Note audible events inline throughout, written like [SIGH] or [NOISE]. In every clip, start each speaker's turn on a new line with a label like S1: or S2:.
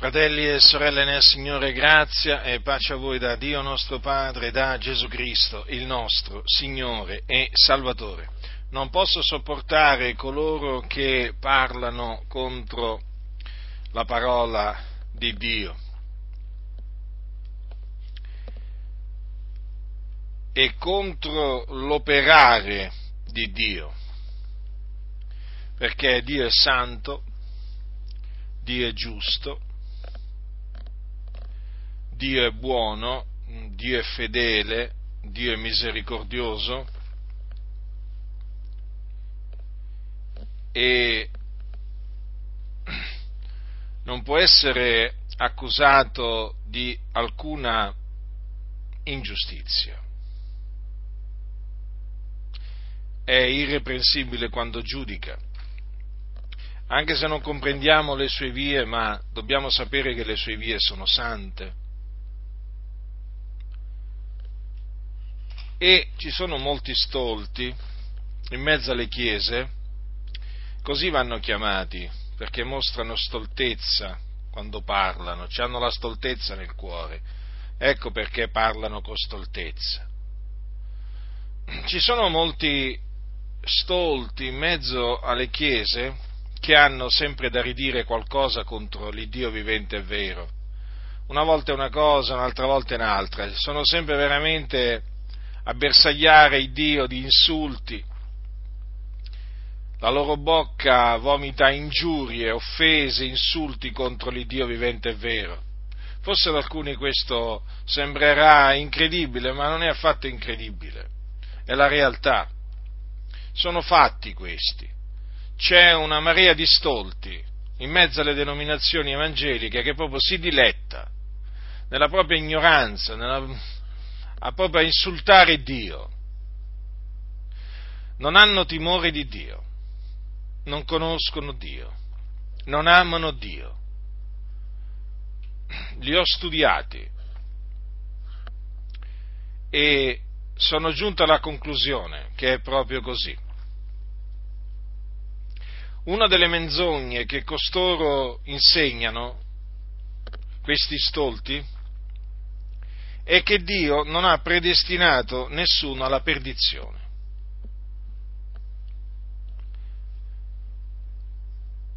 S1: Fratelli e sorelle nel Signore, grazia e pace a voi da Dio nostro Padre e da Gesù Cristo, il nostro Signore e Salvatore. Non posso sopportare coloro che parlano contro la parola di Dio. e contro l'operare di Dio, perché Dio è santo, Dio è giusto, Dio è buono, Dio è fedele, Dio è misericordioso. E non può essere accusato di alcuna ingiustizia. È irreprensibile quando giudica, anche se non comprendiamo le sue vie, ma dobbiamo sapere che le sue vie sono sante e ci sono molti stolti in mezzo alle chiese, così vanno chiamati, perché mostrano stoltezza quando parlano, hanno la stoltezza nel cuore, ecco perché parlano con stoltezza. Ci sono molti stolti in mezzo alle chiese che hanno sempre da ridire qualcosa contro l'Iddio vivente e vero. Una volta è una cosa, un'altra volta è un'altra. Sono sempre veramente bersagliare il Dio di insulti, la loro bocca vomita ingiurie, offese, insulti contro l'Iddio vivente e vero. Forse ad alcuni questo sembrerà incredibile, ma non è affatto incredibile, è la realtà. Sono fatti questi. C'è una marea di stolti in mezzo alle denominazioni evangeliche che proprio si diletta nella propria ignoranza, nella, a proprio insultare Dio. Non hanno timore di Dio, non conoscono Dio, non amano Dio. Li ho studiati e sono giunto alla conclusione che è proprio così. Una delle menzogne che costoro insegnano, questi stolti, è che Dio non ha predestinato nessuno alla perdizione.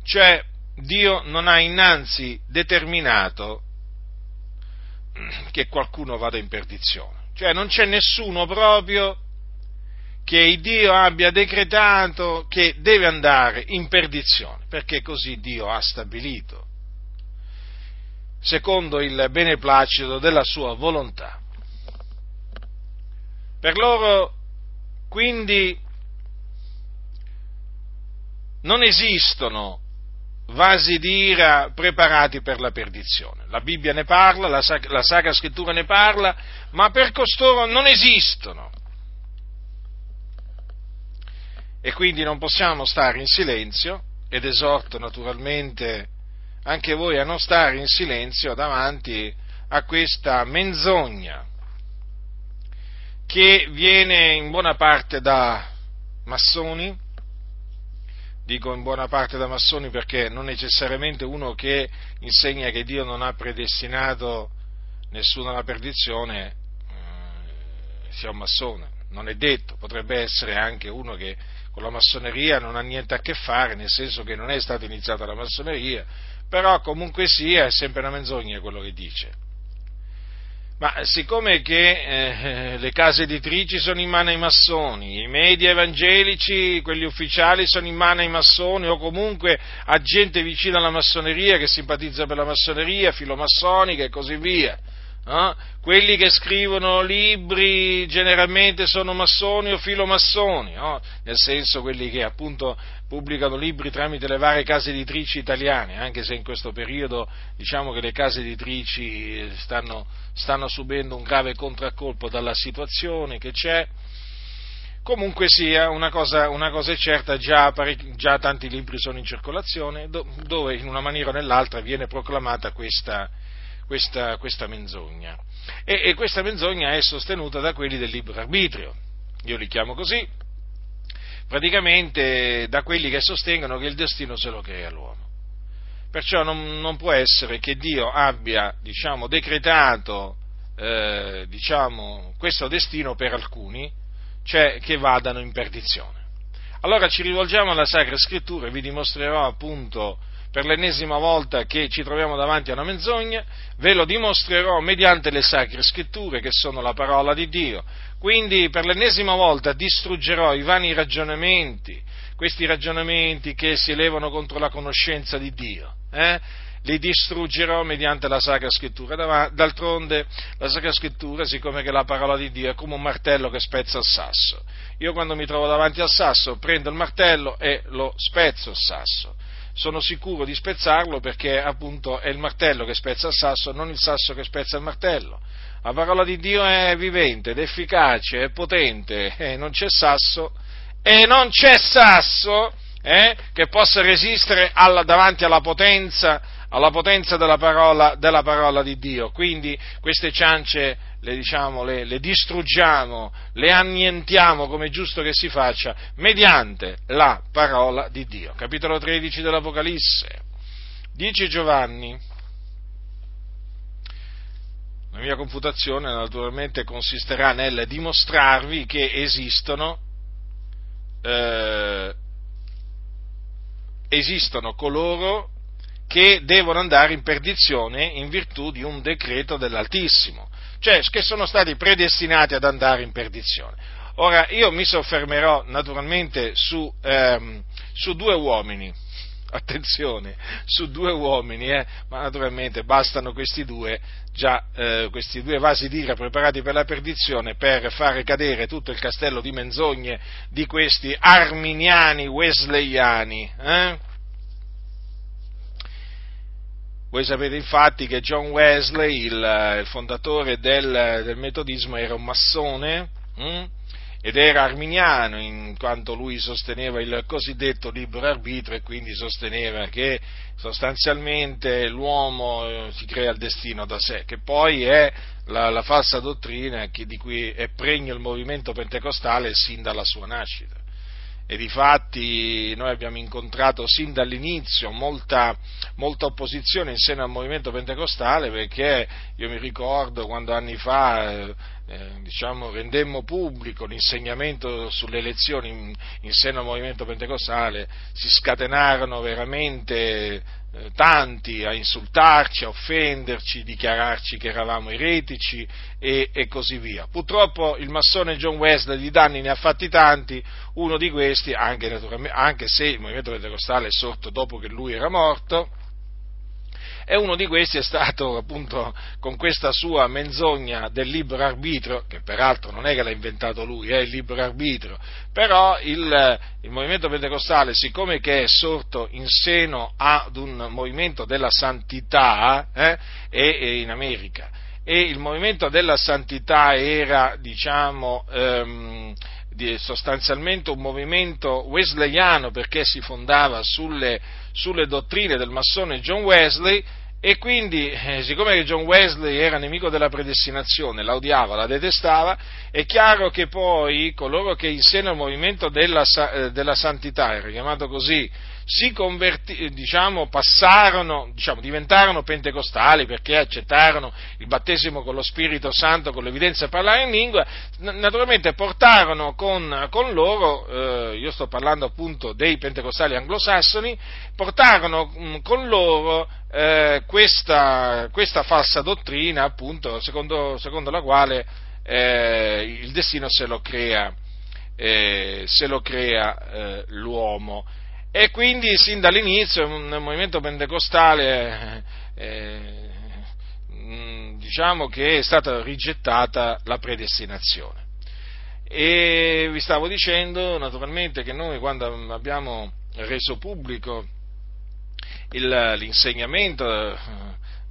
S1: Cioè, Dio non ha innanzi determinato che qualcuno vada in perdizione. Cioè, non c'è nessuno proprio che Dio abbia decretato che deve andare in perdizione, perché così Dio ha stabilito secondo il beneplacito della sua volontà. Per loro quindi non esistono vasi d'ira preparati per la perdizione. La Bibbia ne parla, la, la Sacra Scrittura ne parla, ma per costoro non esistono. E quindi non possiamo stare in silenzio ed esorto naturalmente anche voi a non stare in silenzio davanti a questa menzogna che viene in buona parte da massoni, dico in buona parte da massoni perché non necessariamente uno che insegna che Dio non ha predestinato nessuno alla perdizione eh, sia un massone, non è detto, potrebbe essere anche uno che con la massoneria non ha niente a che fare, nel senso che non è stata iniziata la massoneria, però comunque sia è sempre una menzogna quello che dice. Ma siccome che eh, le case editrici sono in mano ai massoni, i media evangelici, quelli ufficiali sono in mano ai massoni o comunque a gente vicina alla massoneria che simpatizza per la massoneria, filomassonica e così via, eh? quelli che scrivono libri generalmente sono massoni o filomassoni, no? nel senso quelli che appunto pubblicano libri tramite le varie case editrici italiane, anche se in questo periodo diciamo che le case editrici stanno, stanno subendo un grave contraccolpo dalla situazione che c'è. Comunque sia, una cosa, una cosa è certa, già, già, tanti libri sono in circolazione, dove in una maniera o nell'altra viene proclamata questa, questa, questa menzogna. E, e questa menzogna è sostenuta da quelli del libero arbitrio, io li chiamo così, praticamente da quelli che sostengono che il destino se lo crea l'uomo. Perciò non, non può essere che Dio abbia, diciamo, decretato eh, diciamo, questo destino per alcuni, cioè che vadano in perdizione. Allora ci rivolgiamo alla Sacra Scrittura e vi dimostrerò appunto per l'ennesima volta che ci troviamo davanti a una menzogna, ve lo dimostrerò mediante le Sacre Scritture che sono la parola di Dio. Quindi per l'ennesima volta distruggerò i vani ragionamenti, questi ragionamenti che si elevano contro la conoscenza di Dio. Eh? li distruggerò mediante la Sacra Scrittura. D'altronde la Sacra Scrittura, siccome che la parola di Dio è come un martello che spezza il sasso. Io quando mi trovo davanti al sasso prendo il martello e lo spezzo il sasso. Sono sicuro di spezzarlo perché appunto è il martello che spezza il sasso, non il sasso che spezza il martello. La parola di Dio è vivente ed efficace, è potente, e non c'è sasso, e non c'è sasso eh, che possa resistere alla, davanti alla potenza alla potenza della parola, della parola di Dio. Quindi queste ciance le, diciamo, le, le, distruggiamo, le annientiamo come è giusto che si faccia, mediante la parola di Dio. Capitolo 13 dell'Apocalisse. Dice Giovanni, la mia computazione naturalmente consisterà nel dimostrarvi che esistono, eh, esistono coloro che devono andare in perdizione in virtù di un decreto dell'Altissimo, cioè che sono stati predestinati ad andare in perdizione. Ora, io mi soffermerò naturalmente su, ehm, su due uomini, [LAUGHS] attenzione, su due uomini, eh, ma naturalmente bastano questi due, già, eh, questi due vasi d'ira preparati per la perdizione per fare cadere tutto il castello di menzogne di questi arminiani wesleyani. Eh? Voi sapete infatti che John Wesley, il, il fondatore del, del, metodismo, era un massone hm? ed era arminiano in quanto lui sosteneva il cosiddetto libero arbitrio e quindi sosteneva che sostanzialmente l'uomo eh, si crea il destino da sé, che poi è la, la falsa dottrina di cui è pregno il movimento pentecostale sin dalla sua nascita e difatti noi abbiamo incontrato sin dall'inizio molta, molta, opposizione in seno al movimento pentecostale perché io mi ricordo quando anni fa eh, diciamo, rendemmo pubblico l'insegnamento sulle elezioni in, in, seno al movimento pentecostale, si scatenarono veramente eh, tanti a insultarci, a offenderci, dichiararci che eravamo eretici e, e, così via. Purtroppo il massone John Wesley di danni ne ha fatti tanti, uno di questi, anche, anche se il movimento pentecostale è sorto dopo che lui era morto, e uno di questi è stato appunto con questa sua menzogna del libero arbitrio, che peraltro non è che l'ha inventato lui, è il libero arbitrio, però il, il movimento pentecostale, siccome che è sorto in seno ad un movimento della santità, eh, è in America, e il movimento della santità era, diciamo, ehm, sostanzialmente un movimento wesleyano perché si fondava sulle, sulle dottrine del massone John Wesley e quindi, eh, siccome John Wesley era nemico della predestinazione, la odiava, la detestava, è chiaro che poi coloro che in seno al movimento della, eh, della santità, era chiamato così, si converti, diciamo, passarono, diciamo, diventarono pentecostali perché accettarono il battesimo con lo Spirito Santo, con l'evidenza a parlare in lingua, naturalmente portarono con, con loro, eh, io sto parlando appunto dei pentecostali anglosassoni, portarono con loro eh, questa, questa, falsa dottrina, appunto, secondo, secondo la quale eh, il destino se lo crea, eh, se lo crea eh, l'uomo. E quindi sin dall'inizio nel movimento pentecostale eh, mm, diciamo che è stata rigettata la predestinazione. E vi stavo dicendo naturalmente che noi quando abbiamo reso pubblico il, l'insegnamento eh,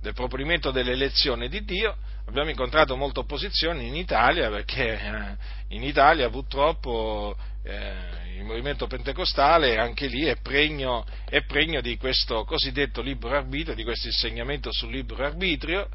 S1: del proponimento dell'elezione di Dio, abbiamo incontrato molte opposizioni in Italia perché eh, in Italia purtroppo eh, il movimento pentecostale anche lì è pregno, è pregno di questo cosiddetto libero arbitrio, di questo insegnamento sul libero arbitrio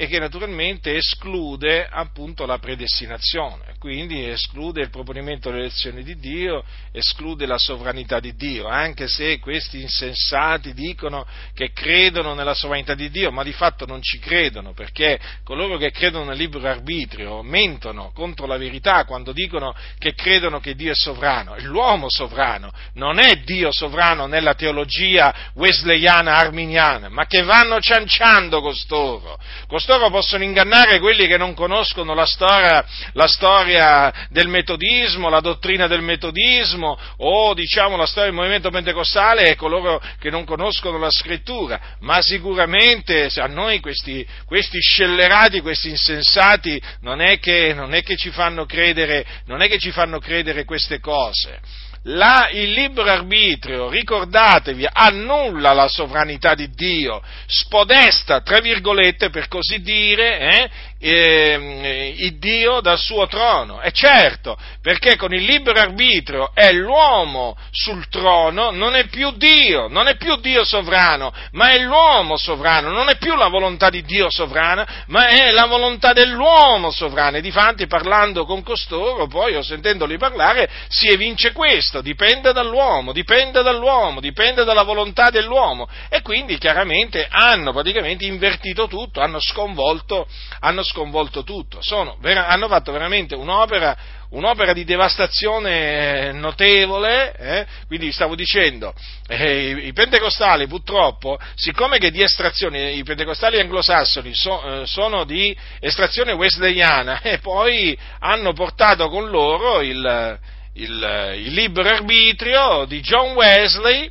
S1: e che naturalmente esclude appunto la predestinazione, quindi esclude il proponimento delle elezioni di Dio, esclude la sovranità di Dio, anche se questi insensati dicono che credono nella sovranità di Dio, ma di fatto non ci credono, perché coloro che credono nel libero arbitrio mentono contro la verità quando dicono che credono che Dio è sovrano, è l'uomo sovrano, non è Dio sovrano nella teologia wesleyana arminiana, ma che vanno cianciando costoro. costoro costoro possono ingannare quelli che non conoscono la storia, la storia, del metodismo, la dottrina del metodismo o diciamo la storia del movimento pentecostale e coloro che non conoscono la scrittura, ma sicuramente a noi questi, questi scellerati, questi insensati non è, che, non è che ci fanno credere, non è che ci fanno credere queste cose la, il libero arbitrio, ricordatevi, annulla la sovranità di Dio, spodesta, tra virgolette, per così dire, eh, eh, il Dio dal suo trono. E certo, perché con il libero arbitrio è l'uomo sul trono, non è più Dio, non è più Dio sovrano, ma è l'uomo sovrano, non è più la volontà di Dio sovrana, ma è la volontà dell'uomo sovrano. E difatti parlando con costoro, poi o sentendoli parlare, si evince questo, dipende dall'uomo, dipende dall'uomo, dipende dalla volontà dell'uomo. E quindi chiaramente hanno praticamente invertito tutto, hanno sconvolto, hanno sconvolto tutto, Sono, hanno fatto veramente un'opera, un'opera di devastazione eh, notevole, eh? quindi stavo dicendo, eh, i, pentecostali purtroppo, siccome che di estrazione, i pentecostali anglosassoni so, eh, sono di estrazione wesleyana, [LAUGHS] e poi hanno portato con loro il, il, il libero arbitrio di John Wesley,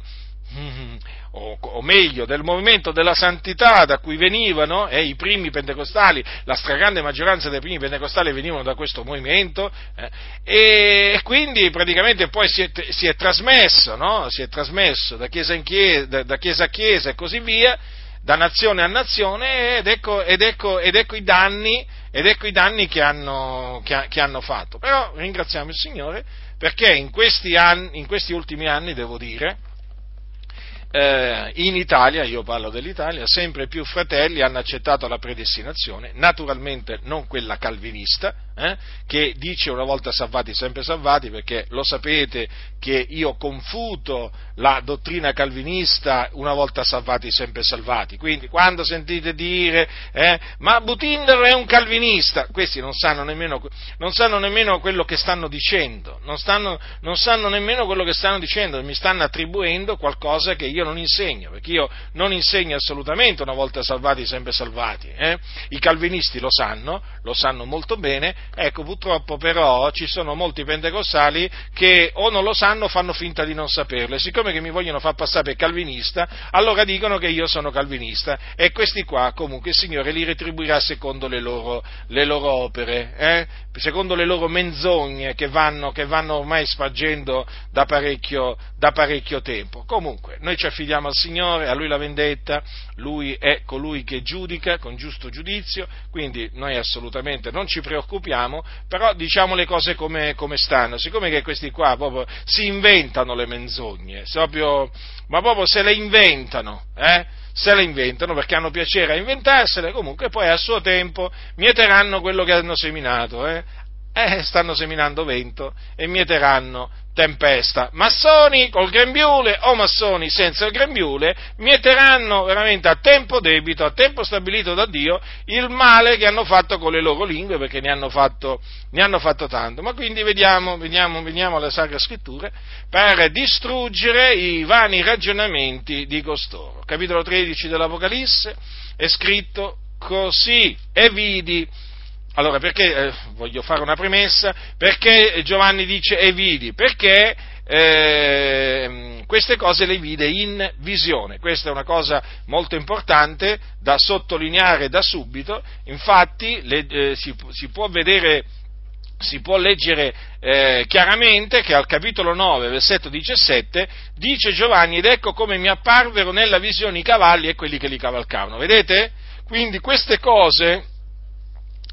S1: [LAUGHS] o, o, meglio del movimento della santità da cui venivano, eh, i primi pentecostali, la stragrande maggioranza dei primi pentecostali venivano da questo movimento, eh, e quindi praticamente poi si è, si è trasmesso, no? si è trasmesso da chiesa, chiesa, da chiesa, a chiesa e così via, da nazione a nazione, ed ecco, ed ecco, ed ecco i danni, ed ecco i danni che, hanno, che, che hanno fatto. Però ringraziamo il Signore perché in questi, anni, in questi ultimi anni, devo dire, eh, in Italia, io parlo dell'Italia, sempre più fratelli hanno accettato la predestinazione, naturalmente non quella calvinista, eh, che dice una volta salvati, sempre salvati, perché lo sapete che io confuto la dottrina calvinista una volta salvati, sempre salvati. Quindi quando sentite dire eh, ma Butindaro è un calvinista, questi non sanno nemmeno, non sanno nemmeno quello che stanno dicendo, non, stanno, non sanno nemmeno quello che stanno dicendo, mi stanno attribuendo qualcosa che io non insegno, perché io non insegno assolutamente una volta salvati, sempre salvati. Eh. I calvinisti lo sanno, lo sanno molto bene, Ecco, purtroppo però ci sono molti pentecostali che o non lo sanno o fanno finta di non saperlo e siccome che mi vogliono far passare per calvinista, allora dicono che io sono calvinista e questi qua comunque il Signore li retribuirà secondo le loro, le loro opere, eh? secondo le loro menzogne che vanno, che vanno ormai spargendo da parecchio, da parecchio tempo. Comunque, noi ci affidiamo al Signore, a Lui la vendetta, Lui è colui che giudica con giusto giudizio, quindi noi assolutamente non ci preoccupiamo sappiamo, però diciamo le cose come, come stanno, siccome che questi qua proprio si inventano le menzogne, proprio, ma proprio se le inventano, eh? se le inventano perché hanno piacere a inventarsele, comunque poi a suo tempo mieteranno quello che hanno seminato, eh? Eh, stanno seminando vento e mieteranno tempesta. Massoni col grembiule o massoni senza il grembiule mieteranno veramente a tempo debito, a tempo stabilito da Dio, il male che hanno fatto con le loro lingue perché ne hanno fatto, ne hanno fatto tanto. Ma quindi vediamo, vediamo, veniamo alle Sacre Scritture per distruggere i vani ragionamenti di costoro. Capitolo 13 dell'Apocalisse è scritto così e vidi allora, perché eh, voglio fare una premessa? Perché Giovanni dice e vidi? Perché eh, queste cose le vide in visione. Questa è una cosa molto importante da sottolineare da subito. Infatti, le, eh, si, si, può vedere. Si può leggere eh, chiaramente che al capitolo 9, versetto 17, dice Giovanni, ed ecco come mi apparvero nella visione i cavalli e quelli che li cavalcavano. Vedete? Quindi queste cose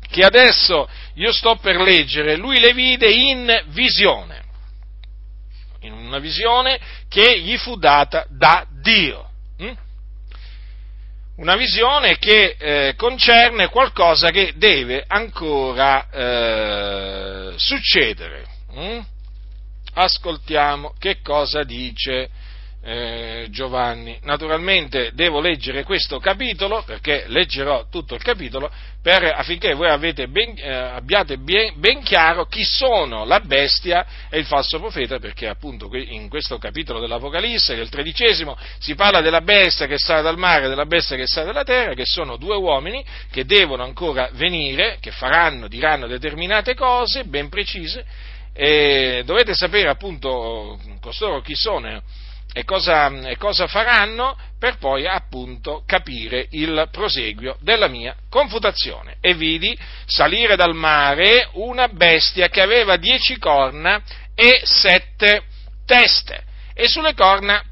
S1: che adesso io sto per leggere, lui le vide in visione, in una visione che gli fu data da Dio. Hm? una visione che eh, concerne qualcosa che deve ancora eh, succedere. Mm? Ascoltiamo che cosa dice eh, Giovanni. Naturalmente devo leggere questo capitolo, perché leggerò tutto il capitolo, per, affinché voi ben, eh, abbiate ben, ben, chiaro chi sono la bestia e il falso profeta, perché appunto in questo capitolo dell'Apocalisse, che è il tredicesimo, si parla della bestia che sale dal mare e della bestia che sale dalla terra, che sono due uomini che devono ancora venire, che faranno, diranno determinate cose ben precise, e dovete sapere appunto costoro chi sono e cosa, e cosa faranno? Per poi appunto capire il proseguio della mia confutazione. E vidi salire dal mare una bestia che aveva dieci corna e sette teste, e sulle corna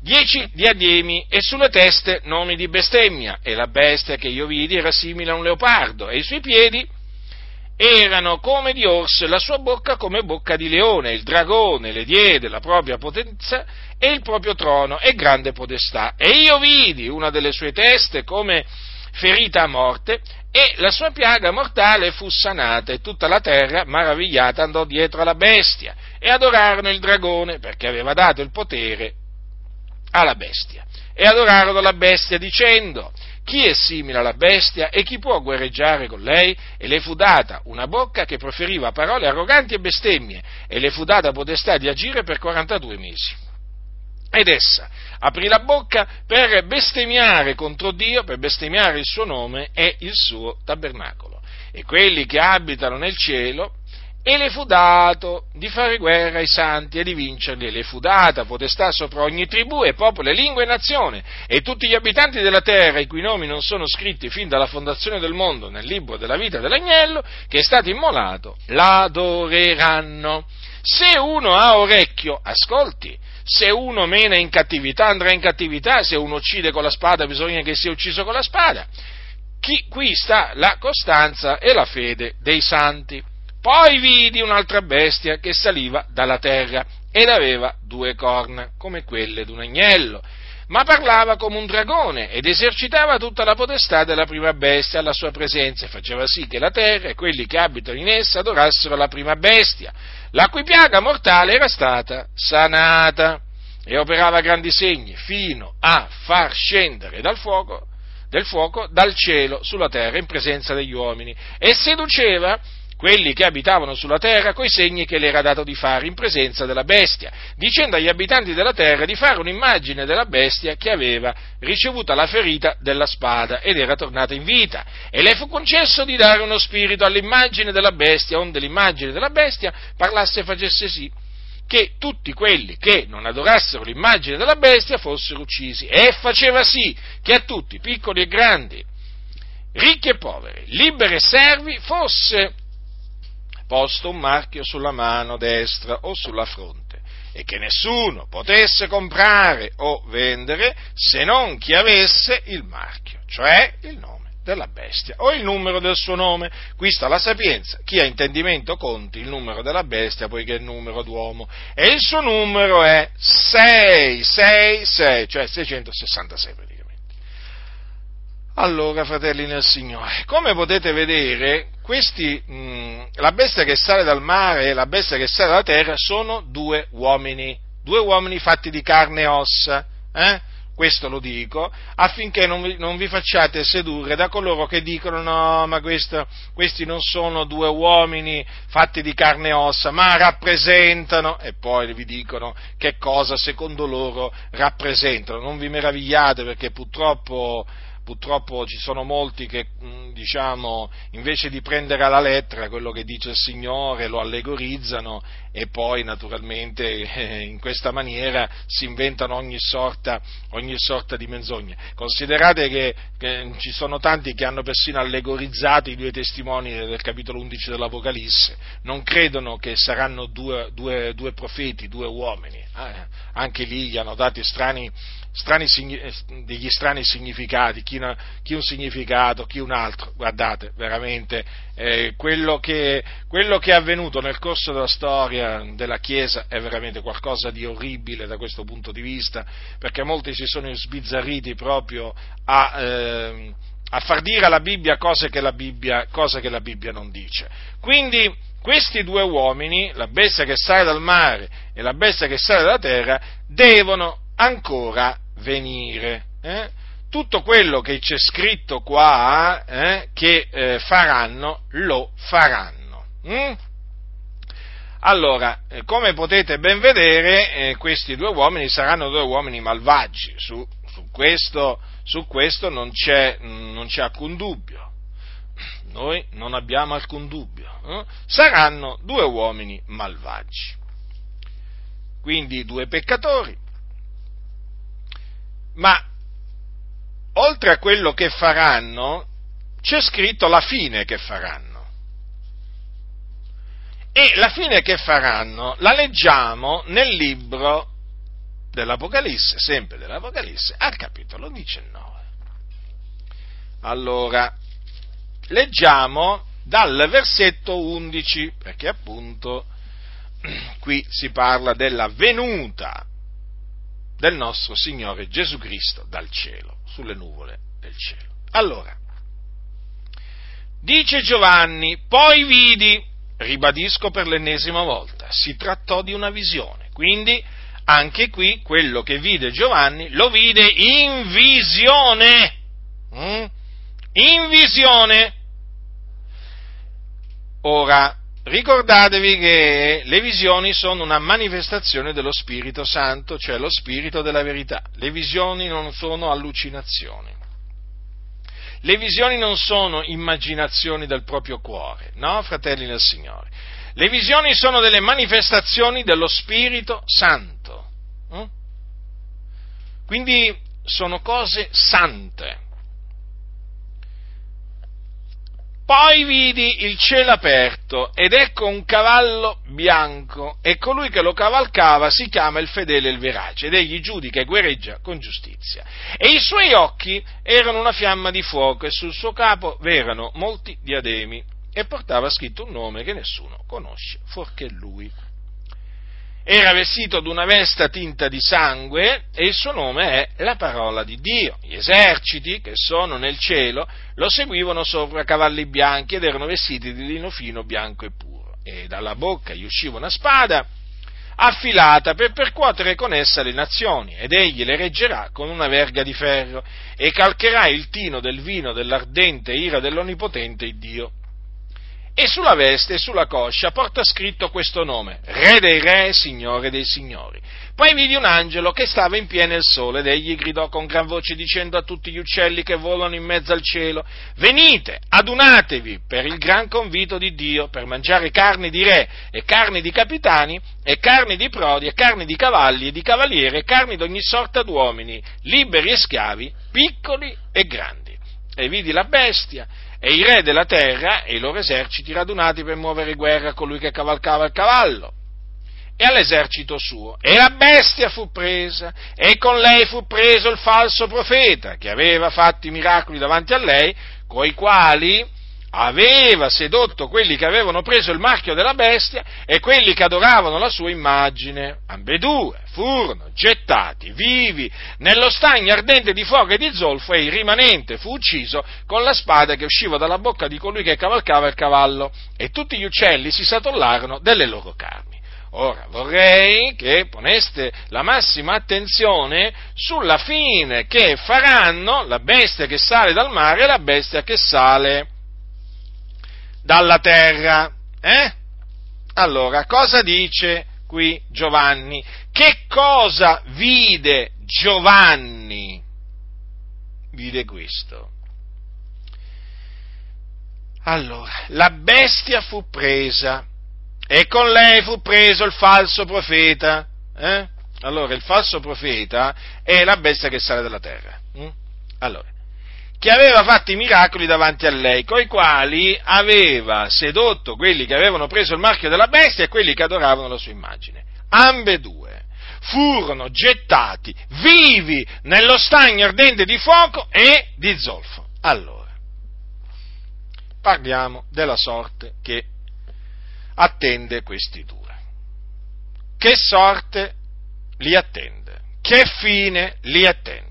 S1: dieci diademi e sulle teste nomi di bestemmia, e la bestia che io vidi era simile a un leopardo, e i suoi piedi erano come di orso e la sua bocca come bocca di leone. Il dragone le diede la propria potenza e il proprio trono e grande podestà. E io vidi una delle sue teste come ferita a morte e la sua piaga mortale fu sanata e tutta la terra, maravigliata, andò dietro alla bestia e adorarono il dragone perché aveva dato il potere alla bestia. E adorarono la bestia dicendo, chi è simile alla bestia e chi può guerreggiare con lei? E le fu data una bocca che proferiva parole arroganti e bestemmie, e le fu data potestà di agire per 42 mesi. Ed essa aprì la bocca per bestemmiare contro Dio, per bestemmiare il suo nome e il suo tabernacolo. E quelli che abitano nel cielo e le fu dato di fare guerra ai santi e di vincerli, e le fu data potestà sopra ogni tribù e popolo e lingua e nazione, e tutti gli abitanti della terra, i cui nomi non sono scritti fin dalla fondazione del mondo nel libro della vita dell'agnello, che è stato immolato, l'adoreranno. Se uno ha orecchio, ascolti, se uno mena in cattività andrà in cattività, se uno uccide con la spada bisogna che sia ucciso con la spada. Chi, qui sta la costanza e la fede dei santi. Poi vidi un'altra bestia che saliva dalla terra ed aveva due corna, come quelle d'un agnello, ma parlava come un dragone ed esercitava tutta la potestà della prima bestia alla sua presenza e faceva sì che la terra e quelli che abitano in essa adorassero la prima bestia, la cui piaga mortale era stata sanata e operava grandi segni fino a far scendere dal fuoco, del fuoco dal cielo sulla terra in presenza degli uomini e seduceva quelli che abitavano sulla terra coi segni che le era dato di fare in presenza della bestia, dicendo agli abitanti della terra di fare un'immagine della bestia che aveva ricevuta la ferita della spada ed era tornata in vita. E le fu concesso di dare uno spirito all'immagine della bestia, onde l'immagine della bestia parlasse e facesse sì che tutti quelli che non adorassero l'immagine della bestia fossero uccisi e faceva sì che a tutti, piccoli e grandi, ricchi e poveri, liberi e servi, fosse posto un marchio sulla mano destra o sulla fronte e che nessuno potesse comprare o vendere se non chi avesse il marchio, cioè il nome della bestia o il numero del suo nome. Qui sta la sapienza. Chi ha intendimento conti il numero della bestia poiché è il numero d'uomo e il suo numero è 666, cioè 666 praticamente. Allora, fratelli nel Signore, come potete vedere, questi, mh, la bestia che sale dal mare e la bestia che sale dalla terra sono due uomini, due uomini fatti di carne e ossa. Eh? Questo lo dico affinché non vi, non vi, facciate sedurre da coloro che dicono no, ma questo, questi non sono due uomini fatti di carne e ossa, ma rappresentano, e poi vi dicono che cosa secondo loro rappresentano. Non vi meravigliate perché purtroppo purtroppo ci sono molti che, mm, diciamo, invece di prendere alla lettera quello che dice il Signore, lo allegorizzano e poi naturalmente [LAUGHS] in questa maniera si inventano ogni sorta, ogni sorta di menzogne. Considerate che, che, ci sono tanti che hanno persino allegorizzato i due testimoni del capitolo 11 dell'Apocalisse, non credono che saranno due, due, due profeti, due uomini, eh, anche lì gli hanno dati strani, strani, degli strani significati, chi chi, chi, un significato, chi un altro. Guardate, veramente, eh, quello, che, quello che è avvenuto nel corso della storia della Chiesa è veramente qualcosa di orribile da questo punto di vista, perché molti si sono sbizzarriti proprio a... Eh, a far dire alla Bibbia cose che la Bibbia, che la Bibbia non dice. Quindi questi due uomini, la bestia che sale dal mare e la bestia che sale dalla terra, devono ancora venire. Eh? Tutto quello che c'è scritto qua eh, che eh, faranno, lo faranno. Mm? Allora, eh, come potete ben vedere, eh, questi due uomini saranno due uomini malvagi, su, su, questo, su questo, non c'è, non c'è alcun dubbio noi non abbiamo alcun dubbio, eh? saranno due uomini malvagi. Quindi due peccatori, ma oltre a quello che faranno, c'è scritto la fine che faranno. E la fine che faranno la leggiamo nel libro dell'Apocalisse, sempre dell'Apocalisse, al capitolo 19. Allora, leggiamo dal versetto 11, perché appunto qui si parla della venuta del nostro Signore Gesù Cristo dal cielo, sulle nuvole del cielo. Allora, dice Giovanni, poi vidi, ribadisco per l'ennesima volta, si trattò di una visione, quindi anche qui quello che vide Giovanni lo vide in visione, mm? in visione, Ora, ricordatevi che le visioni sono una manifestazione dello Spirito Santo, cioè lo Spirito della verità. Le visioni non sono allucinazioni. Le visioni non sono immaginazioni del proprio cuore, no, fratelli del Signore. Le visioni sono delle manifestazioni dello Spirito Santo. Hm? Quindi sono cose sante. Poi vidi il cielo aperto ed ecco un cavallo bianco e colui che lo cavalcava si chiama il fedele e il verace ed egli giudica e guerreggia con giustizia. E i suoi occhi erano una fiamma di fuoco e sul suo capo v'erano molti diademi e portava scritto un nome che nessuno conosce fuorché lui era vestito d'una veste tinta di sangue e il suo nome è la parola di Dio. Gli eserciti che sono nel cielo lo seguivano sopra cavalli bianchi ed erano vestiti di lino fino, bianco e puro. E dalla bocca gli usciva una spada affilata per percuotere con essa le nazioni, ed egli le reggerà con una verga di ferro, e calcherà il tino del vino dell'ardente ira dell'Onnipotente Dio e sulla veste e sulla coscia porta scritto questo nome, Re dei Re, Signore dei Signori. Poi vidi un angelo che stava in pieno il sole ed egli gridò con gran voce dicendo a tutti gli uccelli che volano in mezzo al cielo, venite, adunatevi per il gran convito di Dio, per mangiare carne di re e carne di capitani e carne di prodi e carne di cavalli e di cavalieri e carne di ogni sorta d'uomini, liberi e schiavi, piccoli e grandi. E vidi la bestia e i re della terra e i loro eserciti radunati per muovere guerra a colui che cavalcava il cavallo e all'esercito suo. E la bestia fu presa, e con lei fu preso il falso profeta, che aveva fatto i miracoli davanti a lei, coi quali aveva sedotto quelli che avevano preso il marchio della bestia e quelli che adoravano la sua immagine. Ambedue furono gettati vivi nello stagno ardente di fuoco e di zolfo e il rimanente fu ucciso con la spada che usciva dalla bocca di colui che cavalcava il cavallo e tutti gli uccelli si satollarono delle loro carni. Ora vorrei che poneste la massima attenzione sulla fine che faranno la bestia che sale dal mare e la bestia che sale dalla terra. Eh? Allora, cosa dice qui Giovanni? Che cosa vide Giovanni? Vide questo. Allora, la bestia fu presa e con lei fu preso il falso profeta. Eh? Allora, il falso profeta è la bestia che sale dalla terra. Hm? Allora, che aveva fatto i miracoli davanti a lei, coi quali aveva sedotto quelli che avevano preso il marchio della bestia e quelli che adoravano la sua immagine. Ambedue furono gettati vivi nello stagno ardente di fuoco e di zolfo. Allora, parliamo della sorte che attende questi due. Che sorte li attende? Che fine li attende?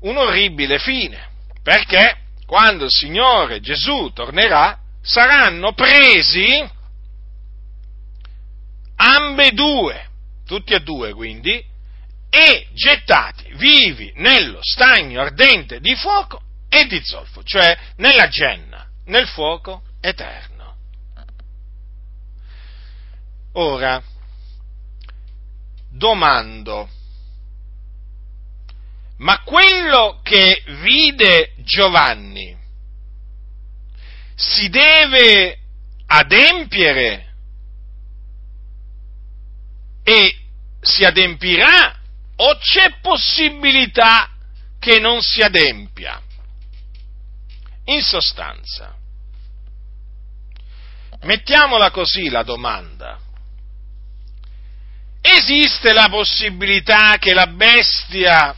S1: Eh? Un orribile fine, perché quando il Signore Gesù tornerà saranno presi ambedue, tutti e due quindi, e gettati vivi nello stagno ardente di fuoco e di zolfo, cioè nella genna, nel fuoco eterno. Ora, domando, ma quello che vide Giovanni si deve adempiere e si adempirà o c'è possibilità che non si adempia? In sostanza, mettiamola così la domanda. Esiste la possibilità che la bestia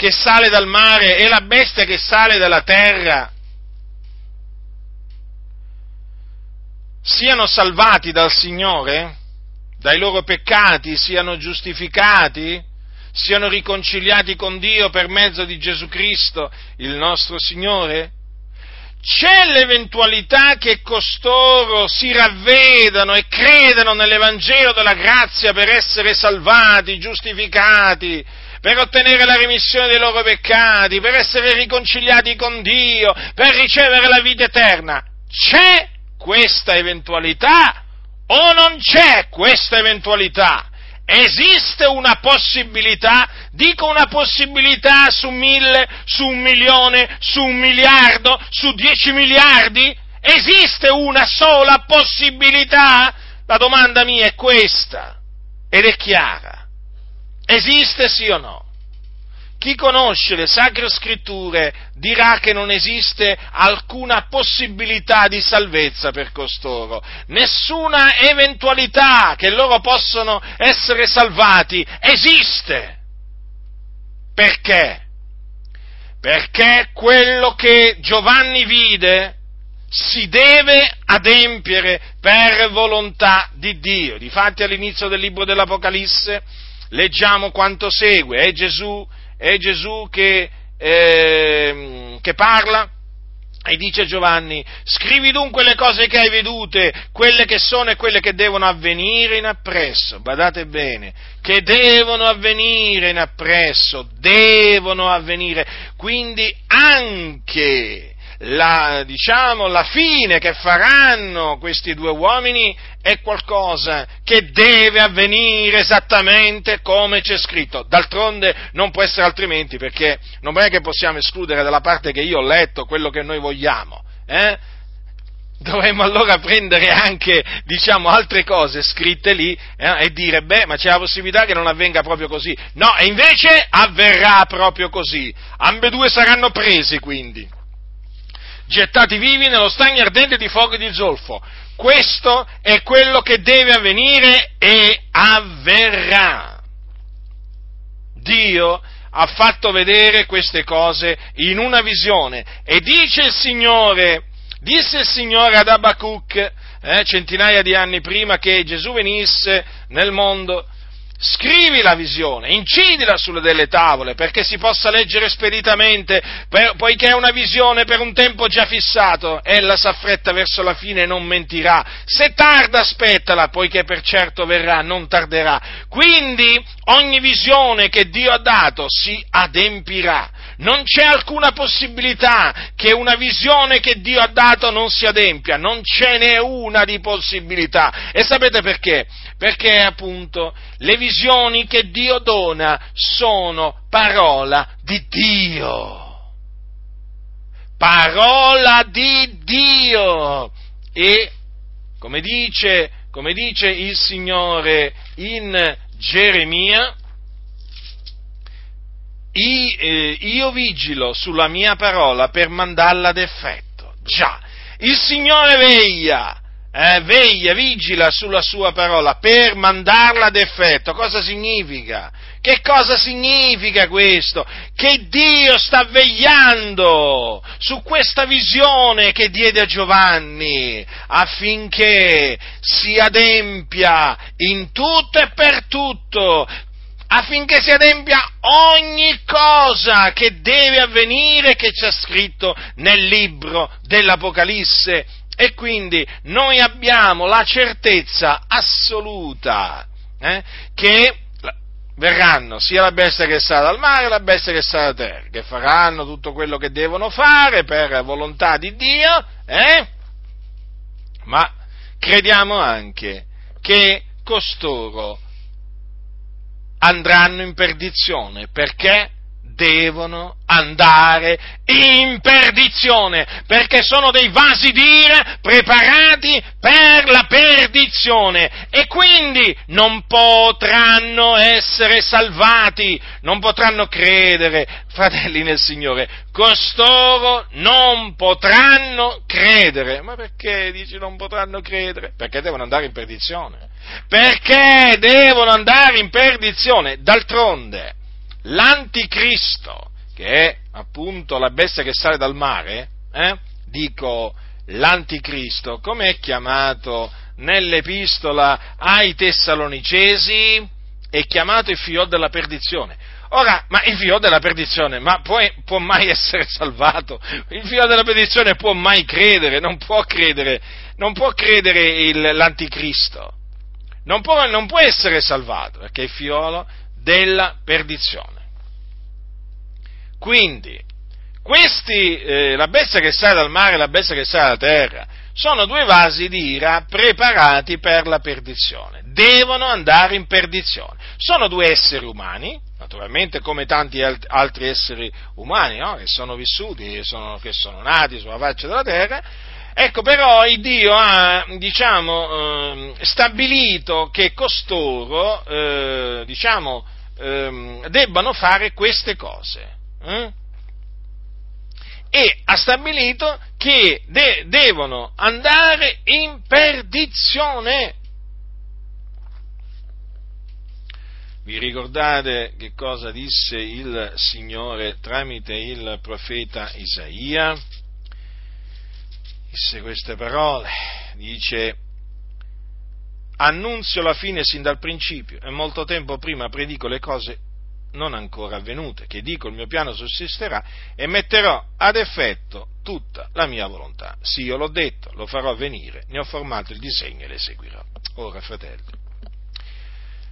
S1: che sale dal mare e la bestia che sale dalla terra siano salvati dal Signore? Dai loro peccati siano giustificati? Siano riconciliati con Dio per mezzo di Gesù Cristo, il nostro Signore? c'è l'eventualità che costoro si ravvedano e credano nell'Evangelo della grazia per essere salvati, giustificati, per ottenere la remissione dei loro peccati, per essere riconciliati con Dio, per ricevere la vita eterna. C'è questa eventualità o non c'è questa eventualità? Esiste una possibilità, dico una possibilità su mille, su un milione, su un miliardo, su dieci miliardi? Esiste una sola possibilità? La domanda mia è questa, ed è chiara. Esiste sì o no? Chi conosce le sacre scritture dirà che non esiste alcuna possibilità di salvezza per costoro, nessuna eventualità che loro possano essere salvati esiste. Perché? Perché quello che Giovanni vide si deve adempiere per volontà di Dio. Difatti all'inizio del libro dell'Apocalisse leggiamo quanto segue, è Gesù è Gesù che, eh, che parla e dice Giovanni, scrivi dunque le cose che hai vedute, quelle che sono e quelle che devono avvenire in appresso, badate bene, che devono avvenire in appresso, devono avvenire, quindi anche la, diciamo, la fine che faranno questi due uomini è qualcosa che deve avvenire esattamente come c'è scritto. D'altronde non può essere altrimenti perché non è che possiamo escludere dalla parte che io ho letto quello che noi vogliamo. Eh? dovremmo allora prendere anche, diciamo, altre cose scritte lì eh, e dire, beh, ma c'è la possibilità che non avvenga proprio così. No, e invece avverrà proprio così. Ambedue saranno presi, quindi gettati vivi nello stagno ardente di fuoco e di zolfo. Questo è quello che deve avvenire e avverrà. Dio ha fatto vedere queste cose in una visione e dice il Signore, disse il Signore ad Abacuc, eh, centinaia di anni prima che Gesù venisse nel mondo, Scrivi la visione, incidila sulle delle tavole perché si possa leggere speditamente, per, poiché è una visione per un tempo già fissato, ella s'affretta verso la fine e non mentirà. Se tarda, aspettala, poiché per certo verrà, non tarderà. Quindi ogni visione che Dio ha dato si adempirà. Non c'è alcuna possibilità che una visione che Dio ha dato non si adempia, non ce n'è una di possibilità. E sapete perché? Perché appunto le visioni che Dio dona sono parola di Dio. Parola di Dio. E come dice, come dice il Signore in Geremia, eh, io vigilo sulla mia parola per mandarla ad effetto. Già, il Signore veglia eh, veglia, vigila sulla sua parola per mandarla ad effetto. Cosa significa? Che cosa significa questo? Che Dio sta vegliando su questa visione che diede a Giovanni affinché si adempia in tutto e per tutto affinché si adempia ogni cosa che deve avvenire che c'è scritto nel libro dell'Apocalisse e quindi noi abbiamo la certezza assoluta eh, che verranno sia la bestia che sta dal mare che la bestia che sta da terra, che faranno tutto quello che devono fare per volontà di Dio, eh? ma crediamo anche che costoro andranno in perdizione perché devono andare in perdizione, perché sono dei vasi d'ira preparati per la perdizione e quindi non potranno essere salvati, non potranno credere, fratelli nel Signore, costoro non potranno credere. Ma perché dici non potranno credere? Perché devono andare in perdizione. Perché devono andare in perdizione? D'altronde, l'anticristo, che è appunto la bestia che sale dal mare, eh? dico l'anticristo, come è chiamato nell'epistola ai Tessalonicesi? È chiamato il figlio della perdizione. Ora, ma il figlio della perdizione, ma può, può, mai essere salvato? Il figlio della perdizione può mai credere? Non può credere, non può credere il, l'anticristo. Non può, non può essere salvato, perché è figliolo della perdizione. Quindi, questi, eh, la bestia che sale dal mare e la bestia che sale dalla terra, sono due vasi di ira preparati per la perdizione, devono andare in perdizione. Sono due esseri umani, naturalmente come tanti altri esseri umani no? che sono vissuti, sono, che sono nati sulla faccia della terra, Ecco, però il Dio ha, diciamo, eh, stabilito che costoro, eh, diciamo, eh, debbano fare queste cose. Eh? E ha stabilito che de- devono andare in perdizione. Vi ricordate che cosa disse il Signore tramite il profeta Isaia? Disse queste parole, dice, annunzio la fine sin dal principio e molto tempo prima predico le cose non ancora avvenute, che dico il mio piano sussisterà e metterò ad effetto tutta la mia volontà. Sì, io l'ho detto, lo farò avvenire, ne ho formato il disegno e l'eseguirò. Ora, fratelli,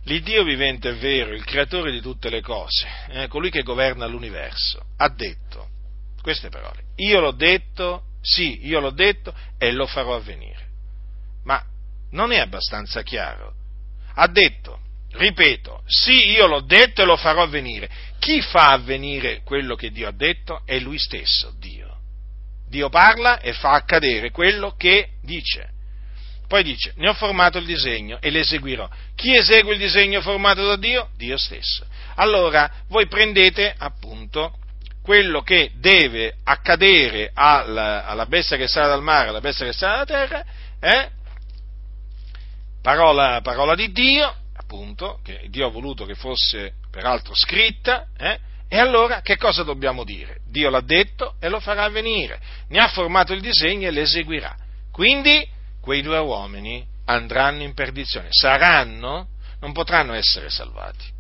S1: l'Iddio vivente è vero, il creatore di tutte le cose, eh, colui che governa l'universo, ha detto queste parole. Io l'ho detto sì, io l'ho detto e lo farò avvenire. Ma non è abbastanza chiaro. Ha detto, ripeto, sì, io l'ho detto e lo farò avvenire. Chi fa avvenire quello che Dio ha detto è Lui stesso, Dio. Dio parla e fa accadere quello che dice. Poi dice, ne ho formato il disegno e l'eseguirò. Chi esegue il disegno formato da Dio? Dio stesso. Allora, voi prendete appunto quello che deve accadere alla, alla bestia che sarà dal mare, alla bestia che sarà dalla terra, è parola, parola di Dio, appunto, che Dio ha voluto che fosse peraltro scritta, eh? e allora che cosa dobbiamo dire? Dio l'ha detto e lo farà avvenire, ne ha formato il disegno e l'eseguirà. Quindi quei due uomini andranno in perdizione, saranno, non potranno essere salvati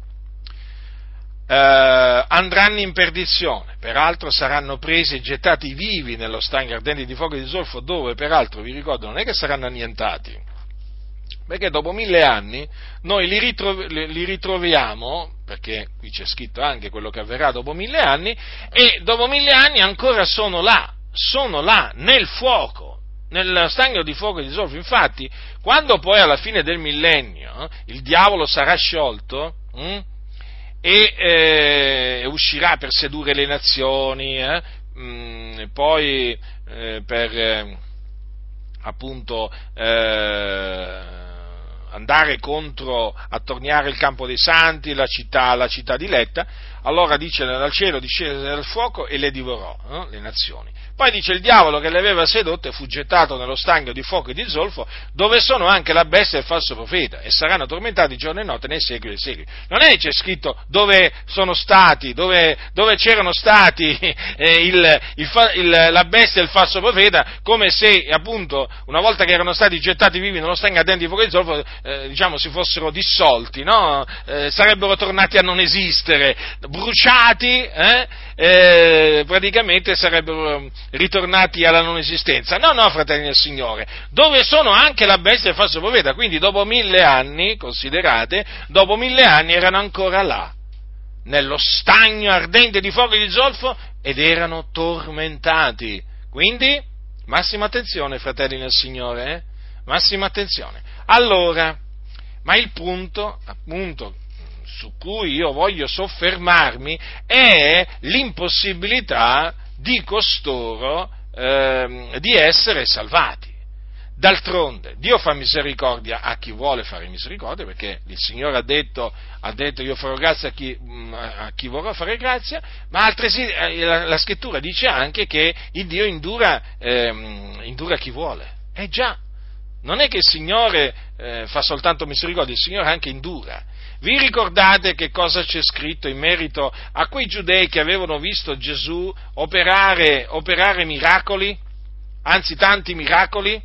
S1: eh, andranno in perdizione, peraltro saranno presi e gettati vivi nello stagno ardente di fuoco e di zolfo, dove peraltro, vi ricordo, non è che saranno annientati, perché dopo mille anni noi li, ritrov- li, ritroviamo, perché qui c'è scritto anche quello che avverrà dopo mille anni, e dopo mille anni ancora sono là, sono là nel fuoco, nel stagno di fuoco e di zolfo. Infatti, quando poi alla fine del millennio eh, il diavolo sarà sciolto, hm, e eh, uscirà per sedurre le nazioni, eh, mh, mm, poi eh, per eh, appunto eh, andare contro, attorniare il campo dei santi, la città, la città diletta, allora dice dal cielo discese dal fuoco e le divorò, no? le nazioni. Poi dice il diavolo che le aveva sedotte fu gettato nello stagno di fuoco e di zolfo, dove sono anche la bestia e il falso profeta, e saranno tormentati giorno e notte nei secoli dei secoli. Non è che c'è scritto dove sono stati, dove, dove c'erano stati [LAUGHS] eh, il, il, il, la bestia e il falso profeta, come se appunto una volta che erano stati gettati vivi nello stagno ardente di fuoco e di zolfo, eh, diciamo si fossero dissolti, no? eh, sarebbero tornati a non esistere, bruciati, eh, eh, praticamente sarebbero ritornati alla non esistenza. No, no, fratelli del Signore, dove sono anche la bestia e il falso profeta, quindi dopo mille anni, considerate, dopo mille anni erano ancora là, nello stagno ardente di fuoco e di zolfo, ed erano tormentati. Quindi, massima attenzione, fratelli nel Signore, eh? massima attenzione. Allora, ma il punto, appunto, su cui io voglio soffermarmi è l'impossibilità di costoro eh, di essere salvati. D'altronde, Dio fa misericordia a chi vuole fare misericordia, perché il Signore ha detto, ha detto io farò grazia a chi, mm, a chi, vorrà fare grazia, ma altresì eh, la, la, scrittura dice anche che il Dio indura, eh, indura chi vuole. Eh già, non è che il Signore eh, fa soltanto misericordia, il Signore anche indura. Vi ricordate che cosa c'è scritto in merito a quei giudei che avevano visto Gesù operare, operare miracoli? Anzi, tanti miracoli?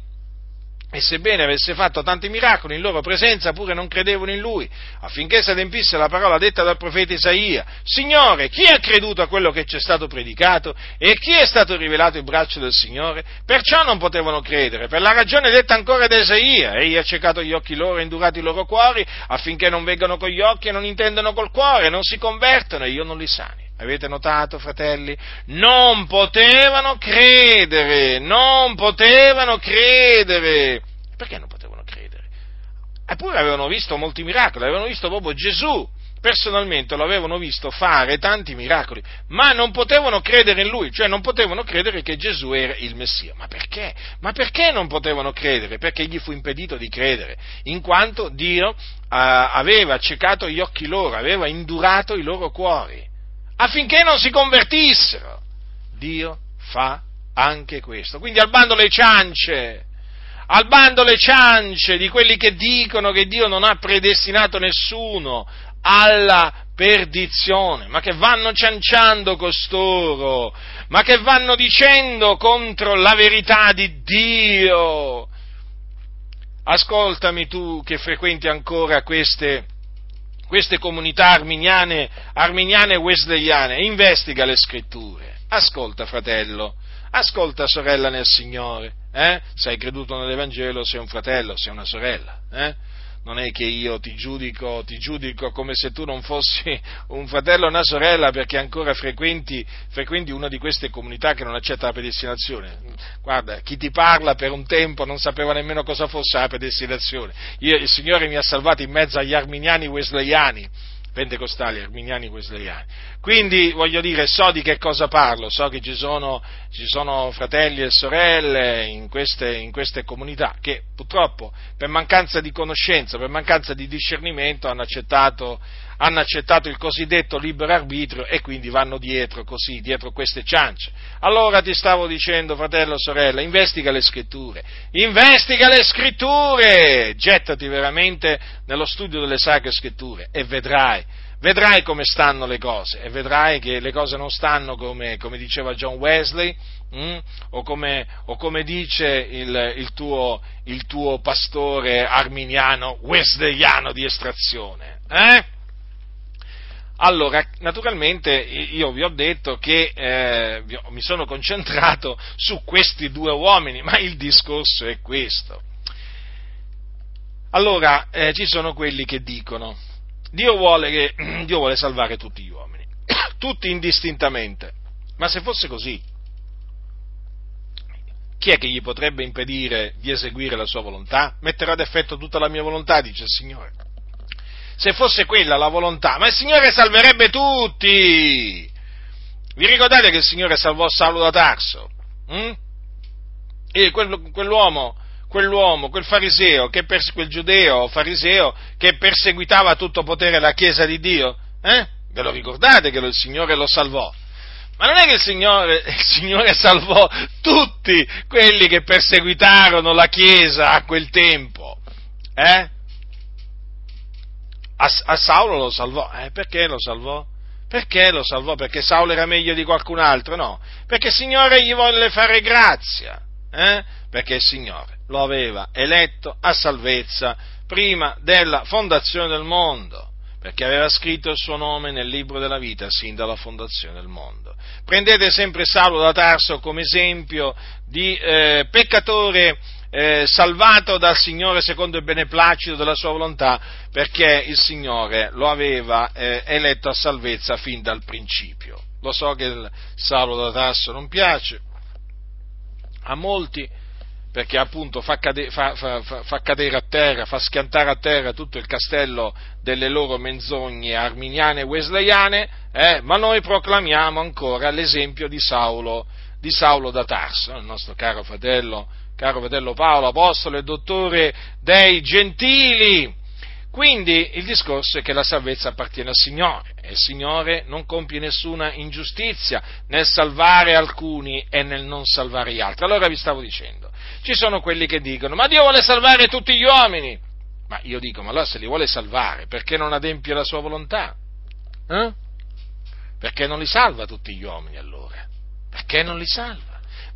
S1: E sebbene avesse fatto tanti miracoli in loro presenza, pure non credevano in lui, affinché si adempisse la parola detta dal profeta Isaia. Signore, chi ha creduto a quello che ci è stato predicato? E chi è stato rivelato il braccio del Signore? Perciò non potevano credere, per la ragione detta ancora da Isaia. Egli ha ciecato gli occhi loro e indurato i loro cuori, affinché non vengano con gli occhi e non intendano col cuore, non si convertono e io non li sani. Avete notato, fratelli? Non potevano credere, non potevano credere. Perché non potevano credere? Eppure avevano visto molti miracoli, avevano visto proprio Gesù. Personalmente lo avevano visto fare tanti miracoli, ma non potevano credere in lui, cioè non potevano credere che Gesù era il Messia. Ma perché? Ma perché non potevano credere? Perché gli fu impedito di credere, in quanto Dio uh, aveva accecato gli occhi loro, aveva indurato i loro cuori affinché non si convertissero. Dio fa anche questo. Quindi al bando le ciance, al bando le ciance di quelli che dicono che Dio non ha predestinato nessuno alla perdizione, ma che vanno cianciando costoro, ma che vanno dicendo contro la verità di Dio. Ascoltami tu che frequenti ancora queste queste comunità arminiane, arminiane e wesleyane, investiga le scritture. Ascolta, fratello, ascolta, sorella nel Signore. Eh? Se hai creduto nell'Evangelo, sei un fratello, sei una sorella. Eh? Non è che io ti giudico, ti giudico come se tu non fossi [LAUGHS] un fratello o una sorella perché ancora frequenti, frequenti una di queste comunità che non accetta la predestinazione. Guarda, chi ti parla per un tempo non sapeva nemmeno cosa fosse la predestinazione. Io, il Signore mi ha salvato in mezzo agli arminiani wesleyani pentecostali, arminiani, wesleyani. Quindi, voglio dire, so di che cosa parlo, so che ci sono, ci sono fratelli e sorelle in queste, in queste, comunità che purtroppo per mancanza di conoscenza, per mancanza di discernimento hanno accettato, hanno accettato il cosiddetto libero arbitrio e quindi vanno dietro così, dietro queste ciance. Allora ti stavo dicendo, fratello, sorella, investiga le scritture, investiga le scritture, gettati veramente nello studio delle sacre scritture e vedrai, vedrai come stanno le cose e vedrai che le cose non stanno come, come diceva John Wesley mm, o, come, o, come, dice il, il, tuo, il tuo pastore arminiano wesleyano di estrazione. Eh? Allora, naturalmente io vi ho detto che eh, mi sono concentrato [LAUGHS] su questi due uomini, ma il discorso è questo. Allora, eh, ci sono quelli che dicono, Dio vuole, che, [CLEARS THROAT] Dio vuole salvare tutti gli uomini, [CLEARS THROAT] tutti indistintamente, ma se fosse così, chi è che gli potrebbe impedire di eseguire la sua volontà? Metterò ad effetto tutta la mia volontà, dice il Signore se fosse quella la volontà, ma il Signore salverebbe tutti. Vi ricordate che il Signore salvò Saulo da Tarso? Mm? E quel, quell'uomo, quell'uomo, quel fariseo, che quel giudeo fariseo che perseguitava a tutto potere la Chiesa di Dio? Eh? Ve lo ricordate che il Signore lo salvò? Ma non è che il Signore, [LAUGHS] il Signore, salvò tutti quelli che perseguitarono la Chiesa a quel tempo. Eh? A, a, Saulo lo salvò. Eh, perché lo salvò? Perché lo salvò? Perché Saulo era meglio di qualcun altro? No, perché il Signore gli volle fare grazia. Eh? Perché il Signore lo aveva eletto a salvezza prima della fondazione del mondo perché aveva scritto il suo nome nel libro della vita sin dalla fondazione del mondo. Prendete sempre Saulo da Tarso come esempio di eh, peccatore eh, salvato dal Signore secondo il beneplacito della sua volontà, perché il Signore lo aveva eh, eletto a salvezza fin dal principio. Lo so che il Saulo da Tarso non piace a molti, perché appunto fa, cade, fa, fa, fa, cadere a terra, fa schiantare a terra tutto il castello delle loro menzogne arminiane e wesleyane, eh, ma noi proclamiamo ancora l'esempio di Saulo, di Saulo da Tarso, il nostro caro fratello, caro fratello Paolo, apostolo e dottore dei gentili. Quindi il discorso è che la salvezza appartiene al Signore e il Signore non compie nessuna ingiustizia nel salvare alcuni e nel non salvare gli altri. Allora vi stavo dicendo, ci sono quelli che dicono, ma Dio vuole salvare tutti gli uomini. Ma io dico, ma allora se li vuole salvare, perché non adempie la sua volontà? Eh? Perché non li salva tutti gli uomini allora? Perché non li salva?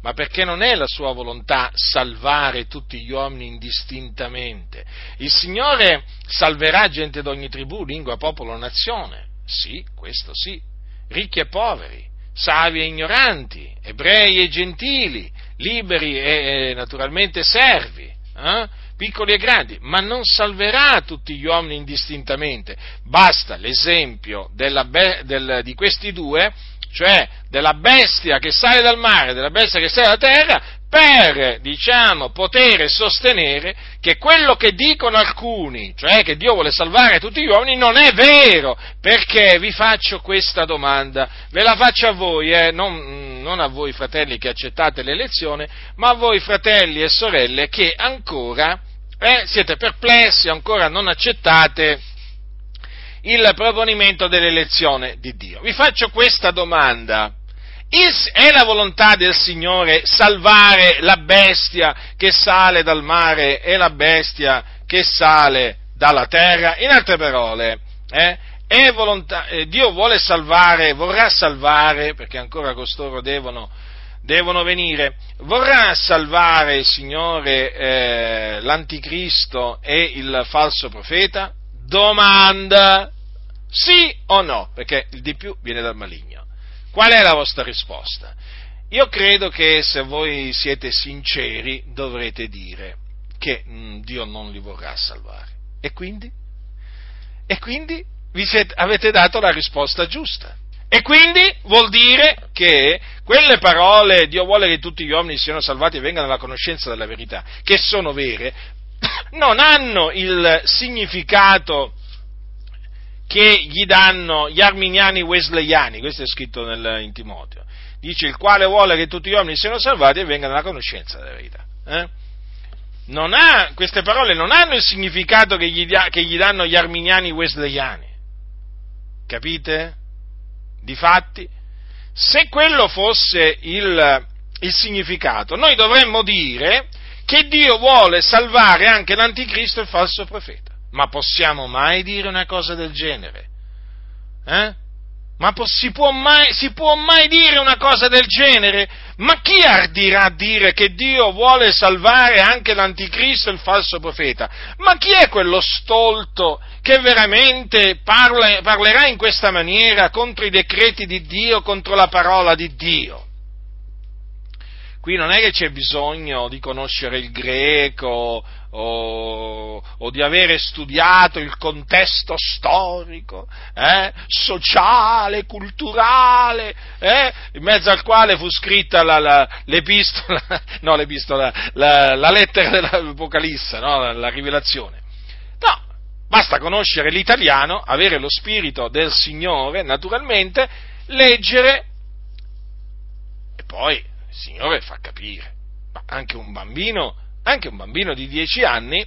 S1: Ma perché non è la sua volontà salvare tutti gli uomini indistintamente. Il Signore salverà gente d'ogni tribù, lingua, popolo, nazione. Sì, questo sì. Ricchi e poveri, savi e ignoranti, ebrei e gentili, liberi e, naturalmente servi, eh? piccoli e grandi, ma non salverà tutti gli uomini indistintamente. Basta l'esempio della, del, di questi due, cioè della bestia che sale dal mare, della bestia che sale dalla terra, per, diciamo, poter sostenere che quello che dicono alcuni, cioè che Dio vuole salvare tutti gli uomini, non è vero. Perché vi faccio questa domanda? Ve la faccio a voi, eh? non, non a voi fratelli che accettate l'elezione, ma a voi fratelli e sorelle che ancora eh, siete perplessi, ancora non accettate il proponimento dell'elezione di Dio. Vi faccio questa domanda è la volontà del Signore salvare la bestia che sale dal mare e la bestia che sale dalla terra? In altre parole, eh, volontà, eh, Dio vuole salvare, vorrà salvare, perché ancora costoro devono, devono venire, vorrà salvare il Signore eh, l'anticristo e il falso profeta? Domanda, sì o no? Perché il di più viene dal maligno. Qual è la vostra risposta? Io credo che se voi siete sinceri dovrete dire che mh, mm, Dio non li vorrà salvare. E quindi? E quindi vi siete, avete dato la risposta giusta. E quindi vuol dire che quelle parole, Dio vuole che tutti gli uomini siano salvati e vengano alla conoscenza della verità, che sono vere, non hanno il significato che gli danno gli arminiani wesleyani, questo è scritto nel, in Timoteo, dice il quale vuole che tutti gli uomini siano salvati e vengano alla conoscenza della verità. Eh? Ha, queste parole non hanno il significato che gli, che gli danno gli arminiani wesleyani, capite? Difatti, se quello fosse il, il significato, noi dovremmo dire che Dio vuole salvare anche l'anticristo e il falso profeta. Ma possiamo mai dire una cosa del genere? Eh? Ma po- si, può mai, si, può mai, dire una cosa del genere? Ma chi ardirà a dire che Dio vuole salvare anche l'anticristo e il falso profeta? Ma chi è quello stolto che veramente parla, parlerà in questa maniera contro i decreti di Dio, contro la parola di Dio? Qui non è che c'è bisogno di conoscere il greco o, o di avere studiato il contesto storico, eh, sociale, culturale, eh, in mezzo al quale fu scritta la, la, l'epistola, [LAUGHS] no, l'epistola, la, la lettera dell'Apocalisse, no, la rivelazione. No, basta conoscere l'italiano, avere lo spirito del Signore, naturalmente, leggere e poi Signore fa capire. Ma anche un bambino, anche un bambino di dieci anni,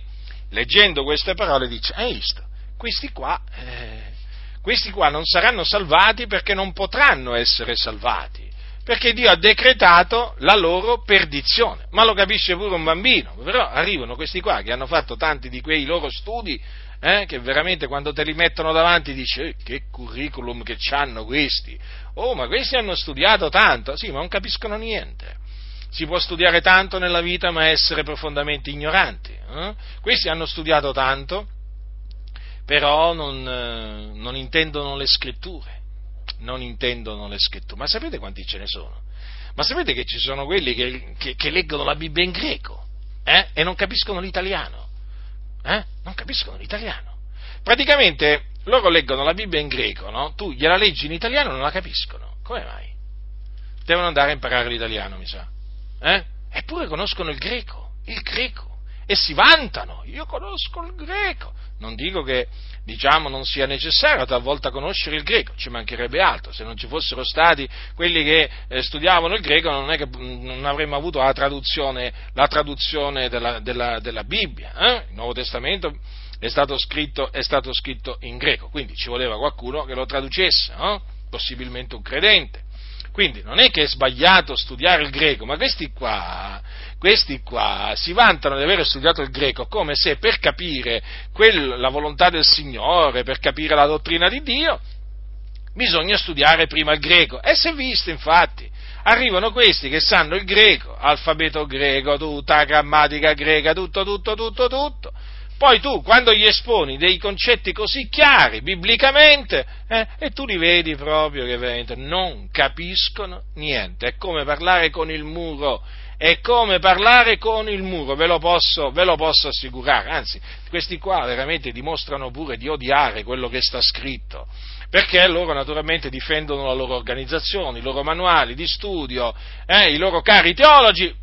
S1: leggendo queste parole, dice, hai visto, questi qua, eh, questi qua non saranno salvati perché non potranno essere salvati, perché Dio ha decretato la loro perdizione. Ma lo capisce pure un bambino, però arrivano questi qua che hanno fatto tanti di quei loro studi, eh, che veramente quando te li mettono davanti dici eh, che curriculum che hanno questi, oh ma questi hanno studiato tanto, sì ma non capiscono niente. Si può studiare tanto nella vita ma essere profondamente ignoranti. Eh? Questi hanno studiato tanto, però non, eh, non intendono le scritture. Non intendono le scritture. Ma sapete quanti ce ne sono? Ma sapete che ci sono quelli che, che, che leggono la Bibbia in greco eh? e non capiscono l'italiano? Eh? Non capiscono l'italiano. Praticamente loro leggono la Bibbia in greco, no? Tu gliela leggi in italiano e non la capiscono. Come mai? Devono andare a imparare l'italiano, mi sa eh? eppure conoscono il greco, il greco, e si vantano, io conosco il greco. Non dico che diciamo, non sia necessario talvolta conoscere il greco, ci mancherebbe altro, se non ci fossero stati quelli che eh, studiavano il greco non è che mm, non avremmo avuto la traduzione, la traduzione della, della, della, Bibbia, eh? il Nuovo Testamento è stato, scritto, è stato, scritto, in greco, quindi ci voleva qualcuno che lo traducesse, no? possibilmente un credente. Quindi non è che è sbagliato studiare il greco, ma questi qua, questi qua si vantano di aver studiato il greco come se per capire quel, la volontà del Signore, per capire la dottrina di Dio, bisogna studiare prima il greco. E si è visto infatti. Arrivano questi che sanno il greco, alfabeto greco, tutta la grammatica greca, tutto, tutto, tutto, tutto poi tu, quando gli esponi dei concetti così chiari, biblicamente, eh, e tu li vedi proprio che veramente non capiscono niente. È come parlare con il muro, è come parlare con il muro, ve lo posso, ve lo posso assicurare. Anzi, questi qua veramente dimostrano pure di odiare quello che sta scritto perché loro naturalmente difendono la loro organizzazione, i loro manuali di studio, eh, i loro cari teologi,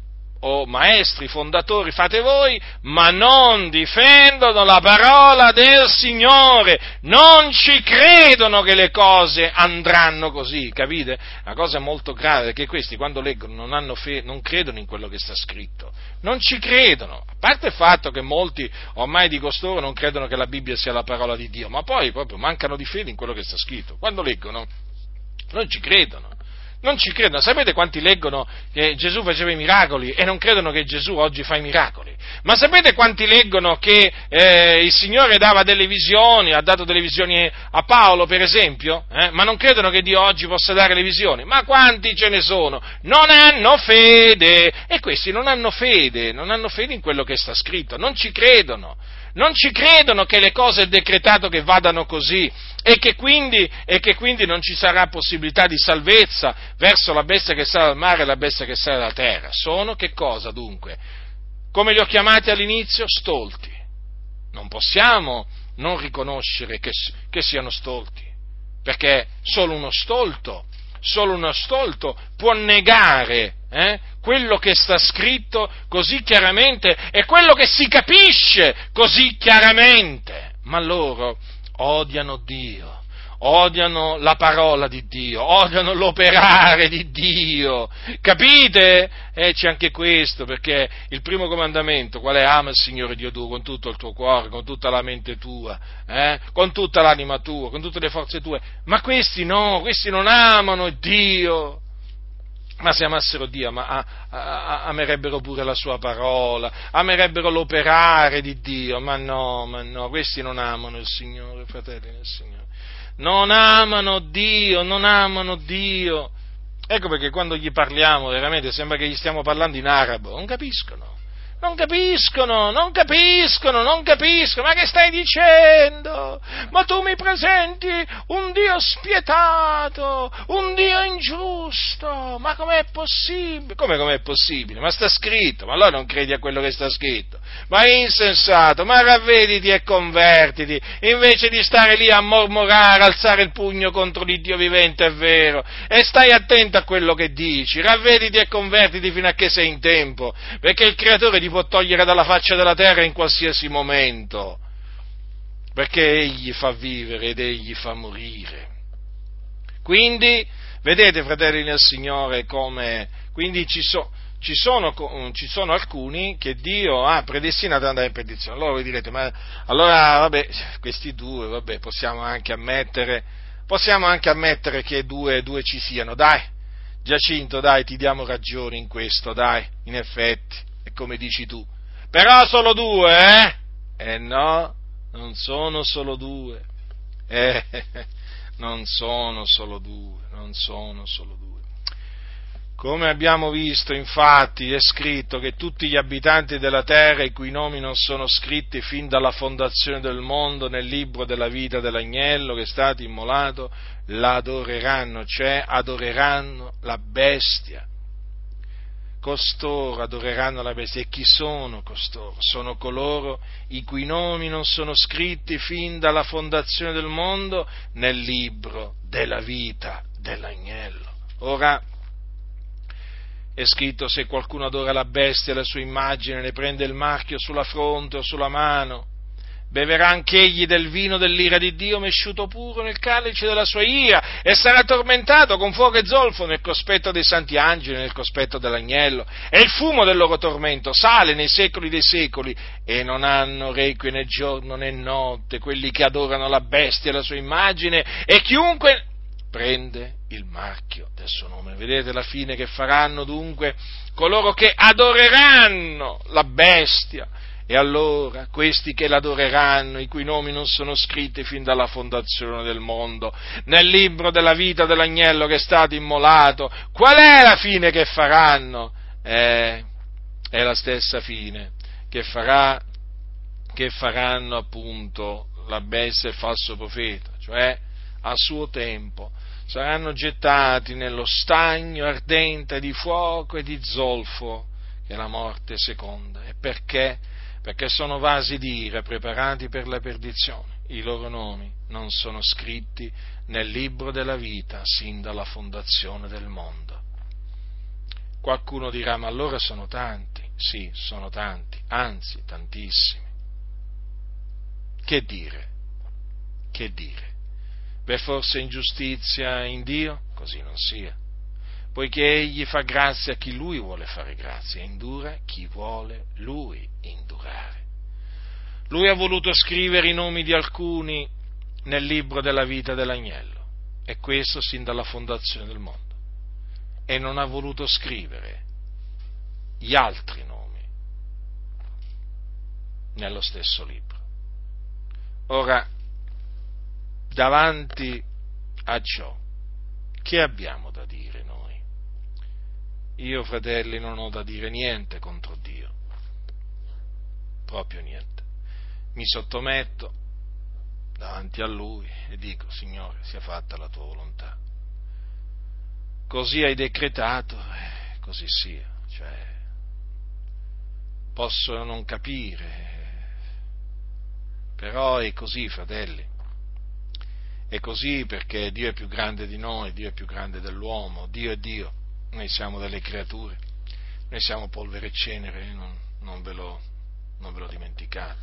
S1: o maestri, fondatori, fate voi, ma non difendono la parola del Signore, non ci credono che le cose andranno così, capite? La cosa è molto grave perché questi quando leggono non, fe- non credono in quello che sta scritto, non ci credono, a parte il fatto che molti ormai di costoro non credono che la Bibbia sia la parola di Dio, ma poi proprio mancano di fede in quello che sta scritto, quando leggono non ci credono non ci credono. Sapete quanti leggono che Gesù faceva i miracoli e non credono che Gesù oggi fa i miracoli? Ma sapete quanti leggono che eh, il Signore dava delle visioni, ha dato delle visioni a Paolo per esempio? Eh? Ma non credono che Dio oggi possa dare le visioni? Ma quanti ce ne sono? Non hanno fede! E questi non hanno fede, non hanno fede in quello che sta scritto, non ci credono non ci credono che le cose è decretato che vadano così e che, quindi, e che quindi non ci sarà possibilità di salvezza verso la bestia che sale dal mare e la bestia che sale dalla terra. Sono che cosa dunque? Come li ho chiamati all'inizio? Stolti. Non possiamo non riconoscere che, che siano stolti, perché solo uno stolto solo uno stolto può negare eh, quello che sta scritto così chiaramente e quello che si capisce così chiaramente. Ma loro odiano Dio odiano la parola di Dio, odiano l'operare di Dio. Capite? Eh, c'è anche questo, perché il primo comandamento, qual è? Ama il Signore Dio tuo con tutto il tuo cuore, con tutta la mente tua, eh? con tutta l'anima tua, con tutte le forze tue. Ma questi no, questi non amano Dio. Ma se amassero Dio, ma, amerebbero pure la sua parola, amerebbero l'operare di Dio, ma no, ma no, questi non amano il Signore, fratelli del Signore non amano Dio, non amano Dio. Ecco perché quando gli parliamo veramente sembra che gli stiamo parlando in arabo, non capiscono. Non capiscono, non capiscono, non capiscono. Ma che stai dicendo? Ma tu mi presenti un Dio spietato, un Dio ingiusto. Ma com'è possibile? Come com'è possibile? Ma sta scritto, ma allora non credi a quello che sta scritto. Ma insensato, ma ravvediti e convertiti, invece di stare lì a mormorare, alzare il pugno contro l'Iddio vivente, è vero. E stai attento a quello che dici, ravvediti e convertiti fino a che sei in tempo, perché il creatore li può togliere dalla faccia della terra in qualsiasi momento, perché egli fa vivere ed egli fa morire. Quindi, vedete, fratelli nel Signore, come quindi ci so, ci sono, ci sono, alcuni che Dio ha predestinato ad andare in perdizione. Allora voi direte, ma allora, vabbè, questi due, vabbè, possiamo anche ammettere, possiamo anche ammettere che due, due ci siano, dai, Giacinto, dai, ti diamo ragione in questo, dai, in effetti, è come dici tu. Però solo due, eh? Eh no, non sono solo due. Eh, [LAUGHS] non sono solo due, non sono solo due. Come abbiamo visto, infatti, è scritto che tutti gli abitanti della terra, i cui nomi non sono scritti fin dalla fondazione del mondo nel libro della vita dell'agnello che è stato immolato, l'adoreranno, cioè adoreranno la bestia. Costoro adoreranno la bestia. E chi sono costoro? Sono coloro i cui nomi non sono scritti fin dalla fondazione del mondo nel libro della vita dell'agnello. Ora, è scritto se qualcuno adora la bestia la sua immagine, ne prende il marchio sulla fronte o sulla mano, beverà anch'egli del vino dell'ira di Dio mesciuto puro nel calice della sua ira e sarà tormentato con fuoco e zolfo nel cospetto dei santi angeli, nel cospetto dell'agnello. E il fumo del loro tormento sale nei secoli dei secoli e non hanno requie né giorno né notte quelli che adorano la bestia e la sua immagine e chiunque prende il marchio del suo nome. Vedete la fine che faranno dunque coloro che adoreranno la bestia. E allora questi che l'adoreranno, i cui nomi non sono scritti fin dalla fondazione del mondo, nel libro della vita dell'agnello che è stato immolato, qual è la fine che faranno? Eh, è la stessa fine che, farà, che faranno appunto la bestia e il falso profeta, cioè a suo tempo saranno gettati nello stagno ardente di fuoco e di zolfo, che è la morte seconda. E perché? Perché sono vasi di ira preparati per la perdizione. I loro nomi non sono scritti nel libro della vita sin dalla fondazione del mondo. Qualcuno dirà, ma allora sono tanti. Sì, sono tanti, anzi tantissimi. Che dire? Che dire? V'è forse ingiustizia in Dio? Così non sia. Poiché Egli fa grazia a chi Lui vuole fare grazia e indura chi vuole Lui indurare. Lui ha voluto scrivere i nomi di alcuni nel libro della vita dell'agnello, e questo sin dalla fondazione del mondo. E non ha voluto scrivere gli altri nomi nello stesso libro. Ora, davanti a ciò, che abbiamo da dire noi? Io, fratelli, non ho da dire niente contro Dio, proprio niente. Mi sottometto davanti a Lui e dico, Signore, sia fatta la tua volontà. Così hai decretato, eh, così sia. Cioè, posso non capire, però è così, fratelli. È così perché Dio è più grande di noi, Dio è più grande dell'uomo, Dio è Dio, noi siamo delle creature, noi siamo polvere e cenere, non, non, ve, lo, non ve lo dimenticate.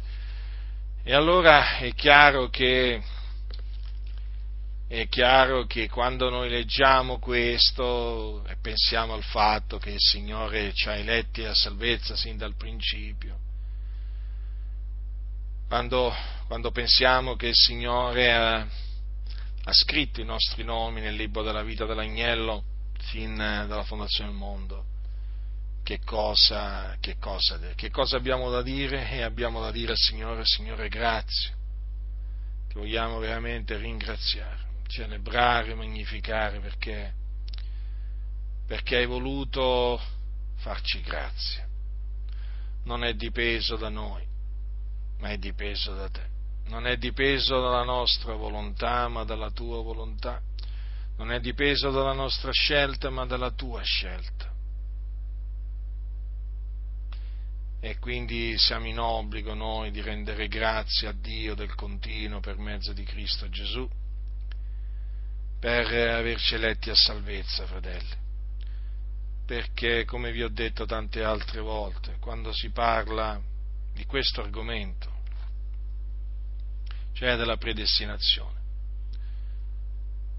S1: E allora è chiaro che è chiaro che quando noi leggiamo questo e pensiamo al fatto che il Signore ci ha eletti a salvezza sin dal principio, quando, quando pensiamo che il Signore ha, ha scritto i nostri nomi nel libro della vita dell'agnello fin dalla fondazione del mondo. Che cosa, che cosa, che cosa abbiamo da dire? E abbiamo da dire al Signore, Signore, grazie. Ti vogliamo veramente ringraziare, celebrare, magnificare perché, perché hai voluto farci grazia. Non è dipeso da noi, ma è dipeso da te non è dipeso dalla nostra volontà, ma dalla tua volontà, non è dipeso dalla nostra scelta, ma dalla tua scelta. E quindi siamo in obbligo noi di rendere grazie a Dio del continuo per mezzo di Cristo Gesù, per averci eletti a salvezza, fratelli. Perché, come vi ho detto tante altre volte, quando si parla di questo argomento, cioè della predestinazione.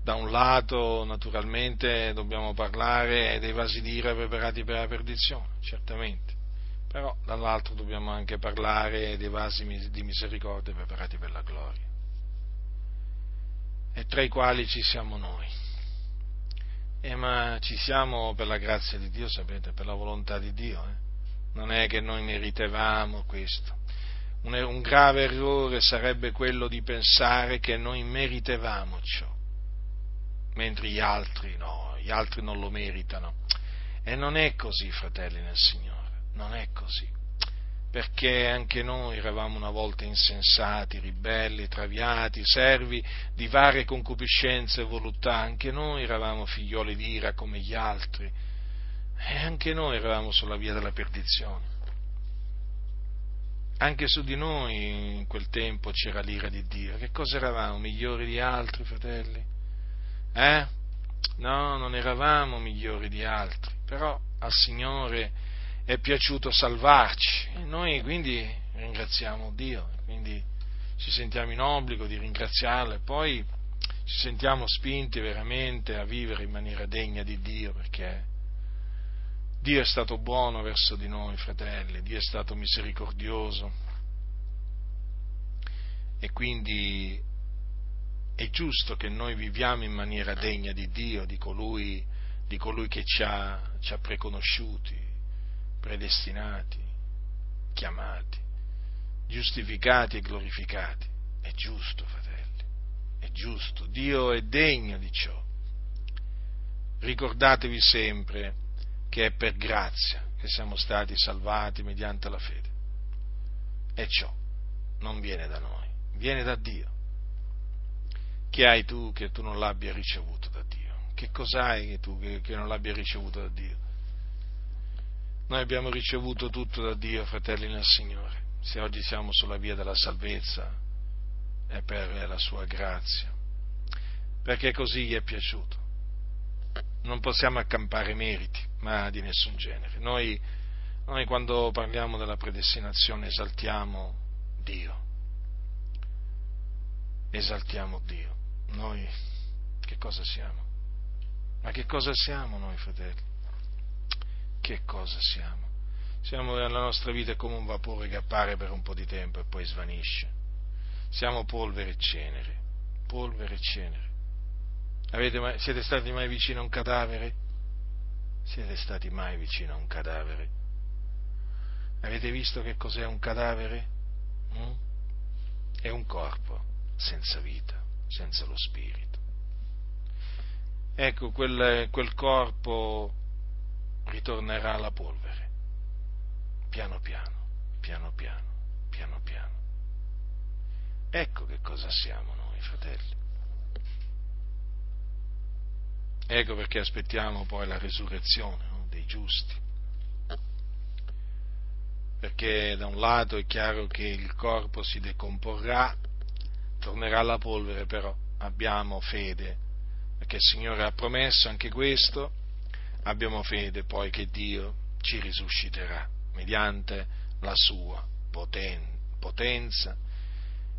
S1: da un lato naturalmente dobbiamo parlare dei vasi d'ira preparati per la perdizione, certamente, però dall'altro dobbiamo anche parlare dei vasi di misericordia preparati per la gloria, e tra i quali ci siamo noi. Eh, ma ci siamo per la grazia di Dio, sapete, per la volontà di Dio. Eh? Non è che noi meritevamo questo. Un, grave errore sarebbe quello di pensare che noi meritevamo ciò mentre gli altri no, gli altri non lo meritano. E non è così, fratelli nel Signore, non è così. Perché anche noi eravamo una volta insensati, ribelli, traviati, servi di varie concupiscenze e voluttà, anche noi eravamo figlioli di ira come gli altri, e anche noi eravamo sulla via della perdizione. Anche su di noi in quel tempo c'era l'ira di Dio. Che cosa eravamo? Migliori di altri, fratelli? Eh? No, non eravamo migliori di altri, però al Signore è piaciuto salvarci e noi quindi ringraziamo Dio, quindi ci sentiamo in obbligo di ringraziarlo e poi ci sentiamo spinti veramente a vivere in maniera degna di Dio perché Dio è stato buono verso di noi, fratelli, Dio è stato misericordioso e quindi è giusto che noi viviamo in maniera degna di Dio, di colui, di colui che ci ha, ci ha preconosciuti, predestinati, chiamati, giustificati e glorificati. È giusto, fratelli, è giusto. Dio è degno di ciò. Ricordatevi sempre che è per grazia che siamo stati salvati mediante la fede. E ciò non viene da noi, viene da Dio che hai tu che tu non l'abbia ricevuto da Dio? Che cos'hai tu che non l'abbia ricevuto da Dio? Noi abbiamo ricevuto tutto da Dio, fratelli nel Signore. Se oggi siamo sulla via della salvezza è per la sua grazia, perché così gli è piaciuto. Non possiamo accampare meriti, ma di nessun genere. Noi, noi quando parliamo della predestinazione esaltiamo Dio. Esaltiamo Dio noi che cosa siamo? Ma che cosa siamo noi, fratelli? Che cosa siamo? Siamo nella nostra vita come un vapore che appare per un po' di tempo e poi svanisce. Siamo polvere e cenere, polvere e cenere. Mai, siete stati mai vicino a un cadavere? Siete stati mai vicino a un cadavere? Avete visto che cos'è un cadavere? Mm? È un corpo senza vita senza lo spirito. Ecco, quel, quel corpo ritornerà alla polvere, piano piano, piano piano, piano piano. Ecco che cosa siamo noi, fratelli. Ecco perché aspettiamo poi la risurrezione no? dei giusti. Perché da un lato è chiaro che il corpo si decomporrà, tornerà alla polvere, però abbiamo fede, perché il Signore ha promesso anche questo, abbiamo fede poi che Dio ci risusciterà mediante la sua potenza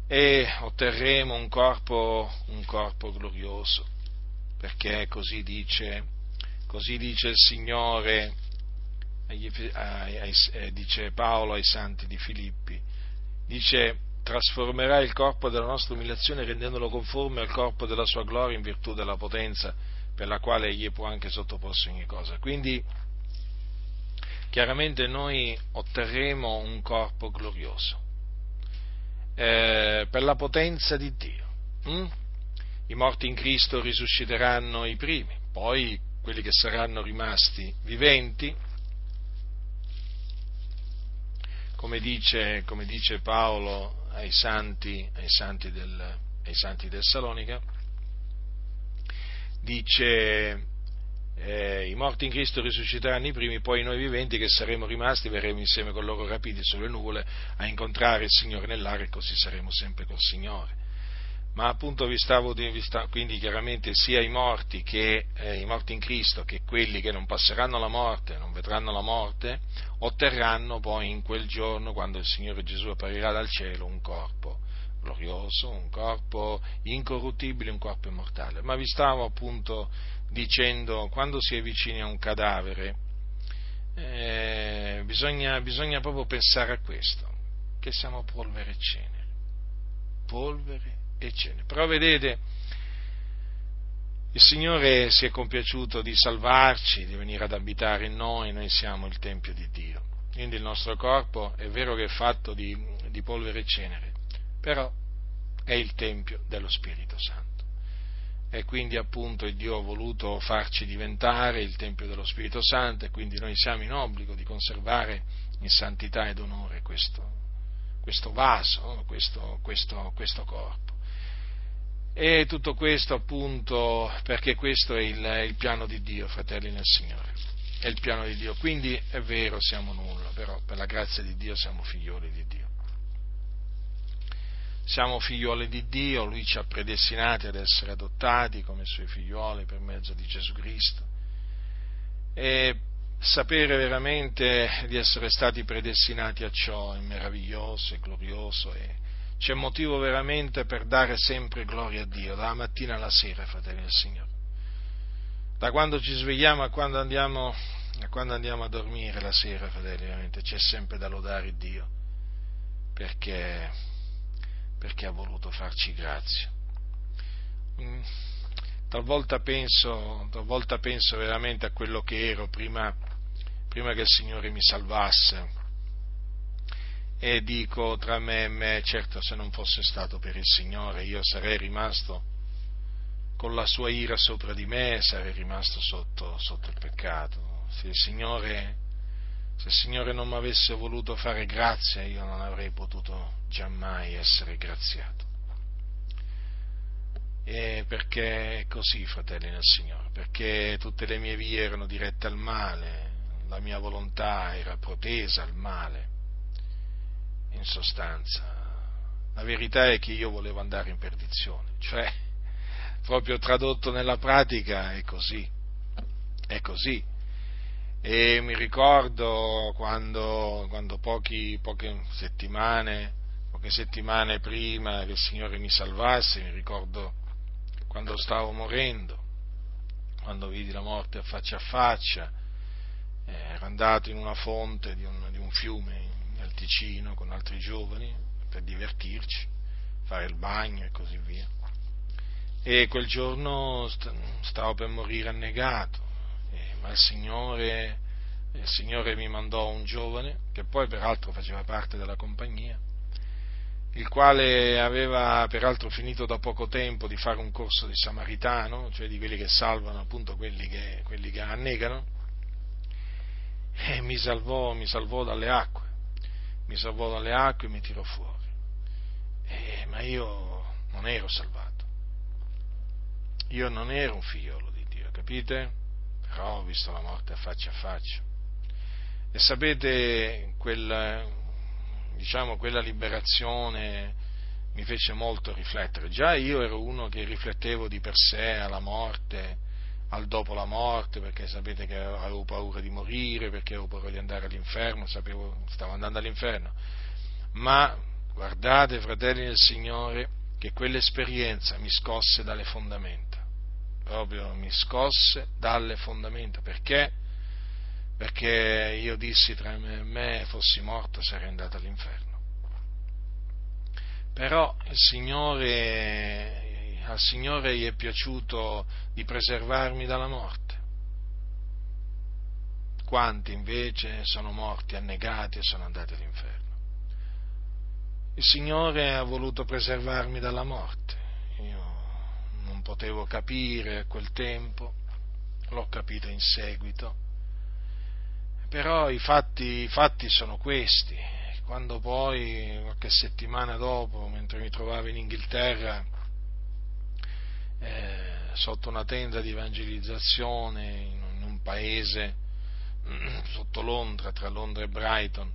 S1: e otterremo un corpo, un corpo glorioso, perché così dice, così dice il Signore, eh, dice Paolo ai santi di Filippi, dice trasformerà il corpo della nostra umiliazione rendendolo conforme al corpo della sua gloria in virtù della potenza per la quale egli può anche sottoporsi ogni cosa. Quindi chiaramente noi otterremo un corpo glorioso eh, per la potenza di Dio. Hm? I morti in Cristo risusciteranno i primi, poi quelli che saranno rimasti viventi. Come dice, come dice Paolo ai santi, ai santi, del, ai santi del Salonica, dice eh, i morti in Cristo risusciteranno i primi, poi noi viventi che saremo rimasti verremo insieme con loro rapiti sulle nuvole a incontrare il Signore nell'aria e così saremo sempre col Signore ma appunto vi stavo, vi stavo, quindi chiaramente sia i morti, che, eh, i morti in Cristo che quelli che non passeranno la morte, non vedranno la morte, otterranno poi in quel giorno, quando il Signore Gesù apparirà dal cielo, un corpo glorioso, un corpo incorruttibile, un corpo immortale. Ma vi stavo appunto dicendo, quando si è vicini a un cadavere, eh, bisogna, bisogna proprio pensare a questo, che siamo polvere e cenere. Polvere e cenere. Però vedete, il Signore si è compiaciuto di salvarci, di venire ad abitare in noi, noi siamo il Tempio di Dio. Quindi il nostro corpo è vero che è fatto di, di polvere e cenere, però è il Tempio dello Spirito Santo. E quindi appunto Dio ha voluto farci diventare il Tempio dello Spirito Santo e quindi noi siamo in obbligo di conservare in santità ed onore questo, questo vaso, questo, questo, questo corpo. E tutto questo appunto perché questo è il, il piano di Dio, fratelli nel Signore è il piano di Dio. Quindi è vero, siamo nulla, però per la grazia di Dio siamo figlioli di Dio. Siamo figlioli di Dio, Lui ci ha predestinati ad essere adottati come Suoi figlioli per mezzo di Gesù Cristo. E sapere veramente di essere stati predestinati a ciò è meraviglioso, è glorioso e c'è motivo veramente per dare sempre gloria a Dio, dalla mattina alla sera, fratelli del Signore da quando ci svegliamo a quando andiamo, a, quando andiamo a dormire la sera, fratelli, veramente c'è sempre da lodare Dio, perché, perché ha voluto farci grazia. Mm, talvolta penso, talvolta penso veramente a quello che ero prima, prima che il Signore mi salvasse e dico tra me e me, certo se non fosse stato per il Signore io sarei rimasto con la sua ira sopra di me sarei rimasto sotto, sotto il peccato. Se il, Signore, se il Signore non mi avesse voluto fare grazia, io non avrei potuto giammai essere graziato. E perché è così, fratelli nel Signore, perché tutte le mie vie erano dirette al male, la mia volontà era protesa al male, in sostanza. La verità è che io volevo andare in perdizione, cioè proprio tradotto nella pratica è così, è così. E mi ricordo quando, quando pochi, poche, settimane, poche settimane prima che il Signore mi salvasse, mi ricordo quando stavo morendo, quando vidi la morte a faccia a faccia, eh, ero andato in una fonte di un, di un fiume Ticino con altri giovani per divertirci, fare il bagno e così via. E quel giorno stavo per morire annegato, ma il Signore, il Signore mi mandò un giovane, che poi peraltro faceva parte della compagnia, il quale aveva peraltro finito da poco tempo di fare un corso di samaritano, cioè di quelli che salvano appunto quelli che, quelli che annegano, e mi salvò, mi salvò dalle acque, mi salvò dalle acque e mi tirò fuori. E, ma io non ero salvato io non ero un figliolo di Dio, capite? Però ho visto la morte a faccia a faccia. E sapete, quella, diciamo, quella liberazione mi fece molto riflettere. Già io ero uno che riflettevo di per sé alla morte, al dopo la morte, perché sapete che avevo paura di morire, perché avevo paura di andare all'inferno, sapevo, stavo andando all'inferno. Ma guardate, fratelli del Signore, che quell'esperienza mi scosse dalle fondamenta proprio mi scosse dalle fondamenta. Perché? Perché io dissi tra me e me, fossi morto, sarei andato all'inferno. Però il Signore, al Signore gli è piaciuto di preservarmi dalla morte. Quanti invece sono morti annegati e sono andati all'inferno. Il Signore ha voluto preservarmi dalla morte potevo capire a quel tempo, l'ho capito in seguito, però i fatti, i fatti sono questi. Quando poi, qualche settimana dopo, mentre mi trovavo in Inghilterra, eh, sotto una tenda di evangelizzazione in, un paese [CLEARS THROAT] sotto Londra, tra Londra e Brighton,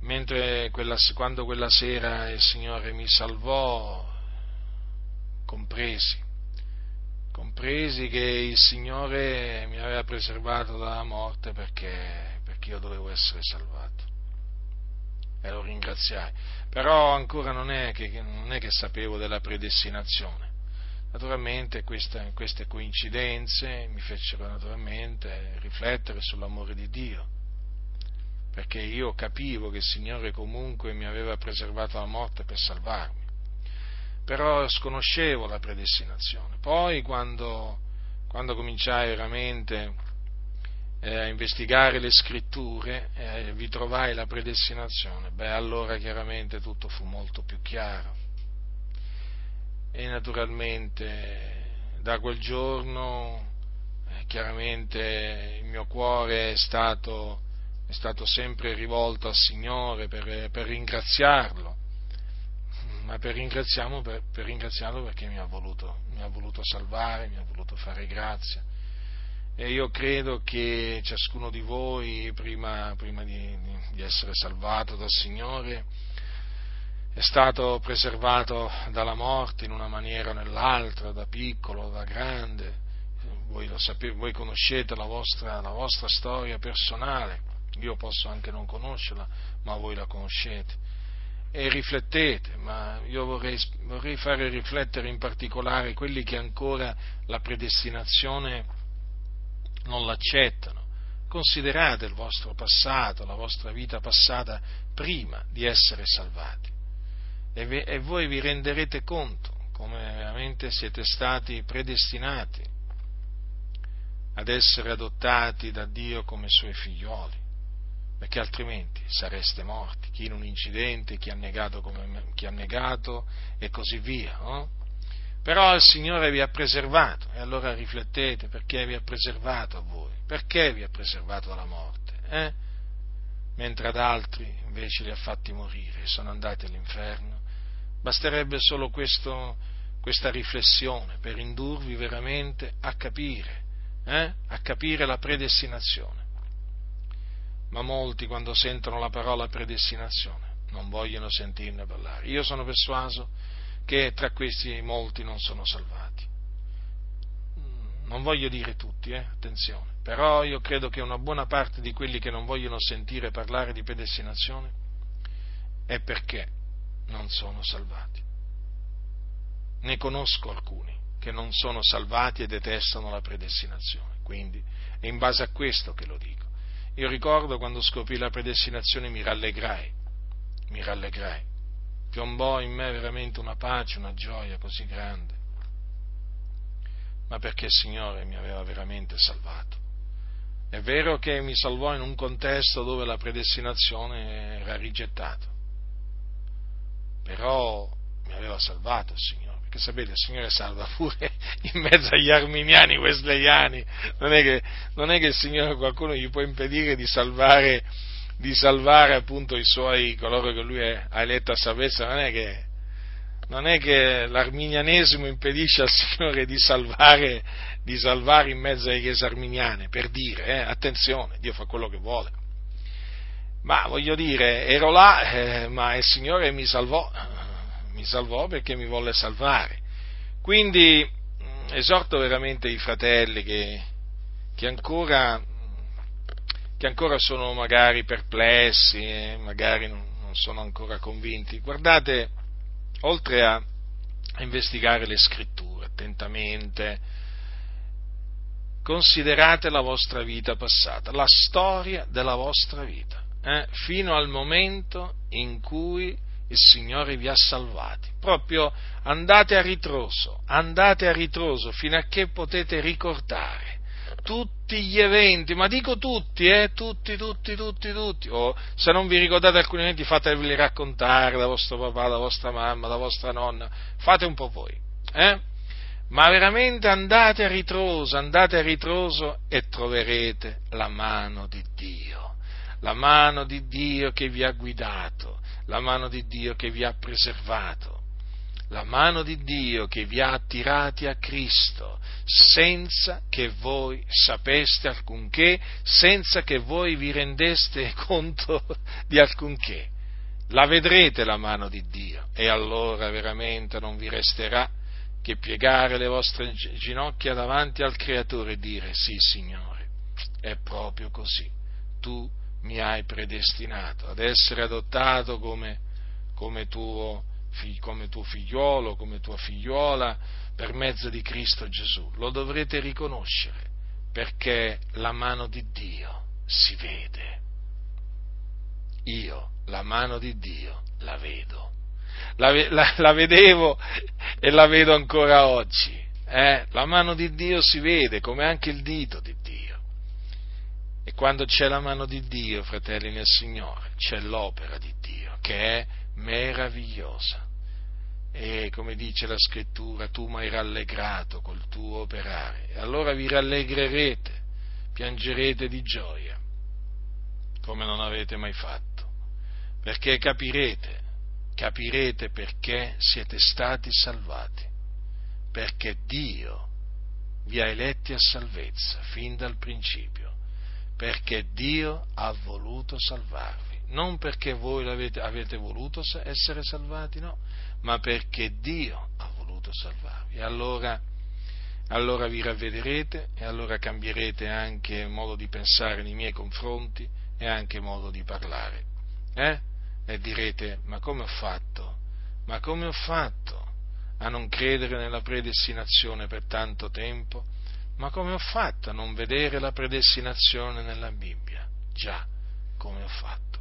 S1: mentre quella, quando quella sera il Signore mi salvò, compresi, compresi che il Signore mi aveva preservato dalla morte perché, perché io dovevo essere salvato. e lo ringraziai. Però ancora non è che, non è che sapevo della predestinazione. Naturalmente queste, queste coincidenze mi fecero naturalmente riflettere sull'amore di Dio, perché io capivo che il Signore comunque mi aveva preservato la morte per salvarmi, però sconoscevo la predestinazione. Poi quando, quando cominciai veramente eh, a investigare le scritture e eh, vi trovai la predestinazione, beh allora chiaramente tutto fu molto più chiaro e naturalmente da quel giorno eh, chiaramente il mio cuore è stato, è stato sempre rivolto al Signore per, per ringraziarlo, ma per, per, per, ringraziarlo perché mi ha, voluto, mi ha voluto salvare, mi ha voluto fare grazia. E io credo che ciascuno di voi, prima, prima di, di essere salvato dal Signore, è stato preservato dalla morte in una maniera o nell'altra, da piccolo, da grande. Voi, sapete, voi conoscete la vostra, la vostra, storia personale, io posso anche non conoscerla, ma voi la conoscete. E riflettete, ma io vorrei, vorrei fare riflettere in particolare quelli che ancora la predestinazione non l'accettano. Considerate il vostro passato, la vostra vita passata prima di essere salvati e, voi vi renderete conto come veramente siete stati predestinati ad essere adottati da Dio come suoi figlioli, perché altrimenti sareste morti, chi in un incidente, chi ha negato, come, chi ha negato e così via. No? Però il Signore vi ha preservato e allora riflettete perché vi ha preservato a voi, perché vi ha preservato dalla morte, eh? mentre ad altri invece li ha fatti morire e sono andati all'inferno Basterebbe solo questo, questa riflessione per indurvi veramente a capire, eh? a capire la predestinazione. Ma molti quando sentono la parola predestinazione non vogliono sentirne parlare. Io sono persuaso che tra questi molti non sono salvati. Non voglio dire tutti, eh? attenzione, però io credo che una buona parte di quelli che non vogliono sentire parlare di predestinazione è perché non sono salvati. Ne conosco alcuni che non sono salvati e detestano la predestinazione, quindi è in base a questo che lo dico. Io ricordo quando scoprì la predestinazione mi rallegrai, mi rallegrai, piombò in me veramente una pace, una gioia così grande, ma perché il Signore mi aveva veramente salvato. È vero che mi salvò in un contesto dove la predestinazione era rigettata, però mi aveva salvato il Signore, perché sapete, il Signore salva pure [LAUGHS] in mezzo agli arminiani wesleyani, non è che, non è che il Signore qualcuno gli può impedire di salvare, di salvare appunto i suoi, coloro che lui ha eletto a salvezza, non è che, non è che l'arminianesimo impedisce al Signore di salvare, di salvare in mezzo alle chiese arminiane, per dire, eh, attenzione, Dio fa quello che vuole. Ma voglio dire, ero là, eh, ma il Signore mi salvò, mi salvò perché mi volle salvare. Quindi mm, esorto veramente i fratelli che, che, ancora, che ancora, sono magari perplessi, eh, magari non, non, sono ancora convinti. Guardate, oltre a, a investigare le scritture attentamente, considerate la vostra vita passata, la storia della vostra vita eh, fino al momento in cui il Signore vi ha salvati. Proprio andate a ritroso, andate a ritroso fino a che potete ricordare tutti gli eventi, ma dico tutti, eh, tutti, tutti, tutti, tutti. O se non vi ricordate alcuni eventi, fateveli raccontare da vostro papà, da vostra mamma, da vostra nonna, fate un po' voi, eh? Ma veramente andate a ritroso, andate a ritroso e troverete la mano di Dio la mano di Dio che vi ha guidato, la mano di Dio che vi ha preservato, la mano di Dio che vi ha attirati a Cristo, senza che voi sapeste alcunché, senza che voi vi rendeste [LAUGHS] conto di alcunché. La vedrete la mano di Dio e allora veramente non vi resterà che piegare le vostre ginocchia davanti al Creatore e dire sì Signore, è proprio così, tu mi hai predestinato ad essere adottato come, come, tuo, come tuo figliolo, come tua figliuola, per mezzo di Cristo Gesù. Lo dovrete riconoscere perché la mano di Dio si vede. Io la mano di Dio la vedo. La, la, la vedevo e la vedo ancora oggi. Eh? La mano di Dio si vede come anche il dito di Dio. Quando c'è la mano di Dio, fratelli nel Signore, c'è l'opera di Dio che è meravigliosa. E come dice la scrittura, tu mi hai rallegrato col tuo operare. E allora vi rallegrerete, piangerete di gioia, come non avete mai fatto, perché capirete, capirete perché siete stati salvati, perché Dio vi ha eletti a salvezza fin dal principio perché Dio ha voluto salvarvi, non perché voi avete voluto essere salvati, no, ma perché Dio ha voluto salvarvi. E allora, allora vi ravvederete e allora cambierete anche modo di pensare nei miei confronti e anche modo di parlare. Eh? E direte, ma come ho fatto? Ma come ho fatto a non credere nella predestinazione per tanto tempo? Ma come ho fatto a non vedere la predestinazione nella Bibbia? Già, come ho fatto.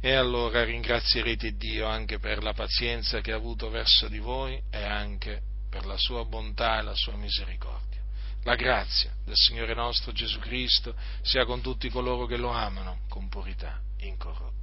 S1: E allora ringrazierete Dio anche per la pazienza che ha avuto verso di voi e anche per la sua bontà e la sua misericordia. La grazia del Signore nostro Gesù Cristo sia con tutti coloro che lo amano con purità incorrotta.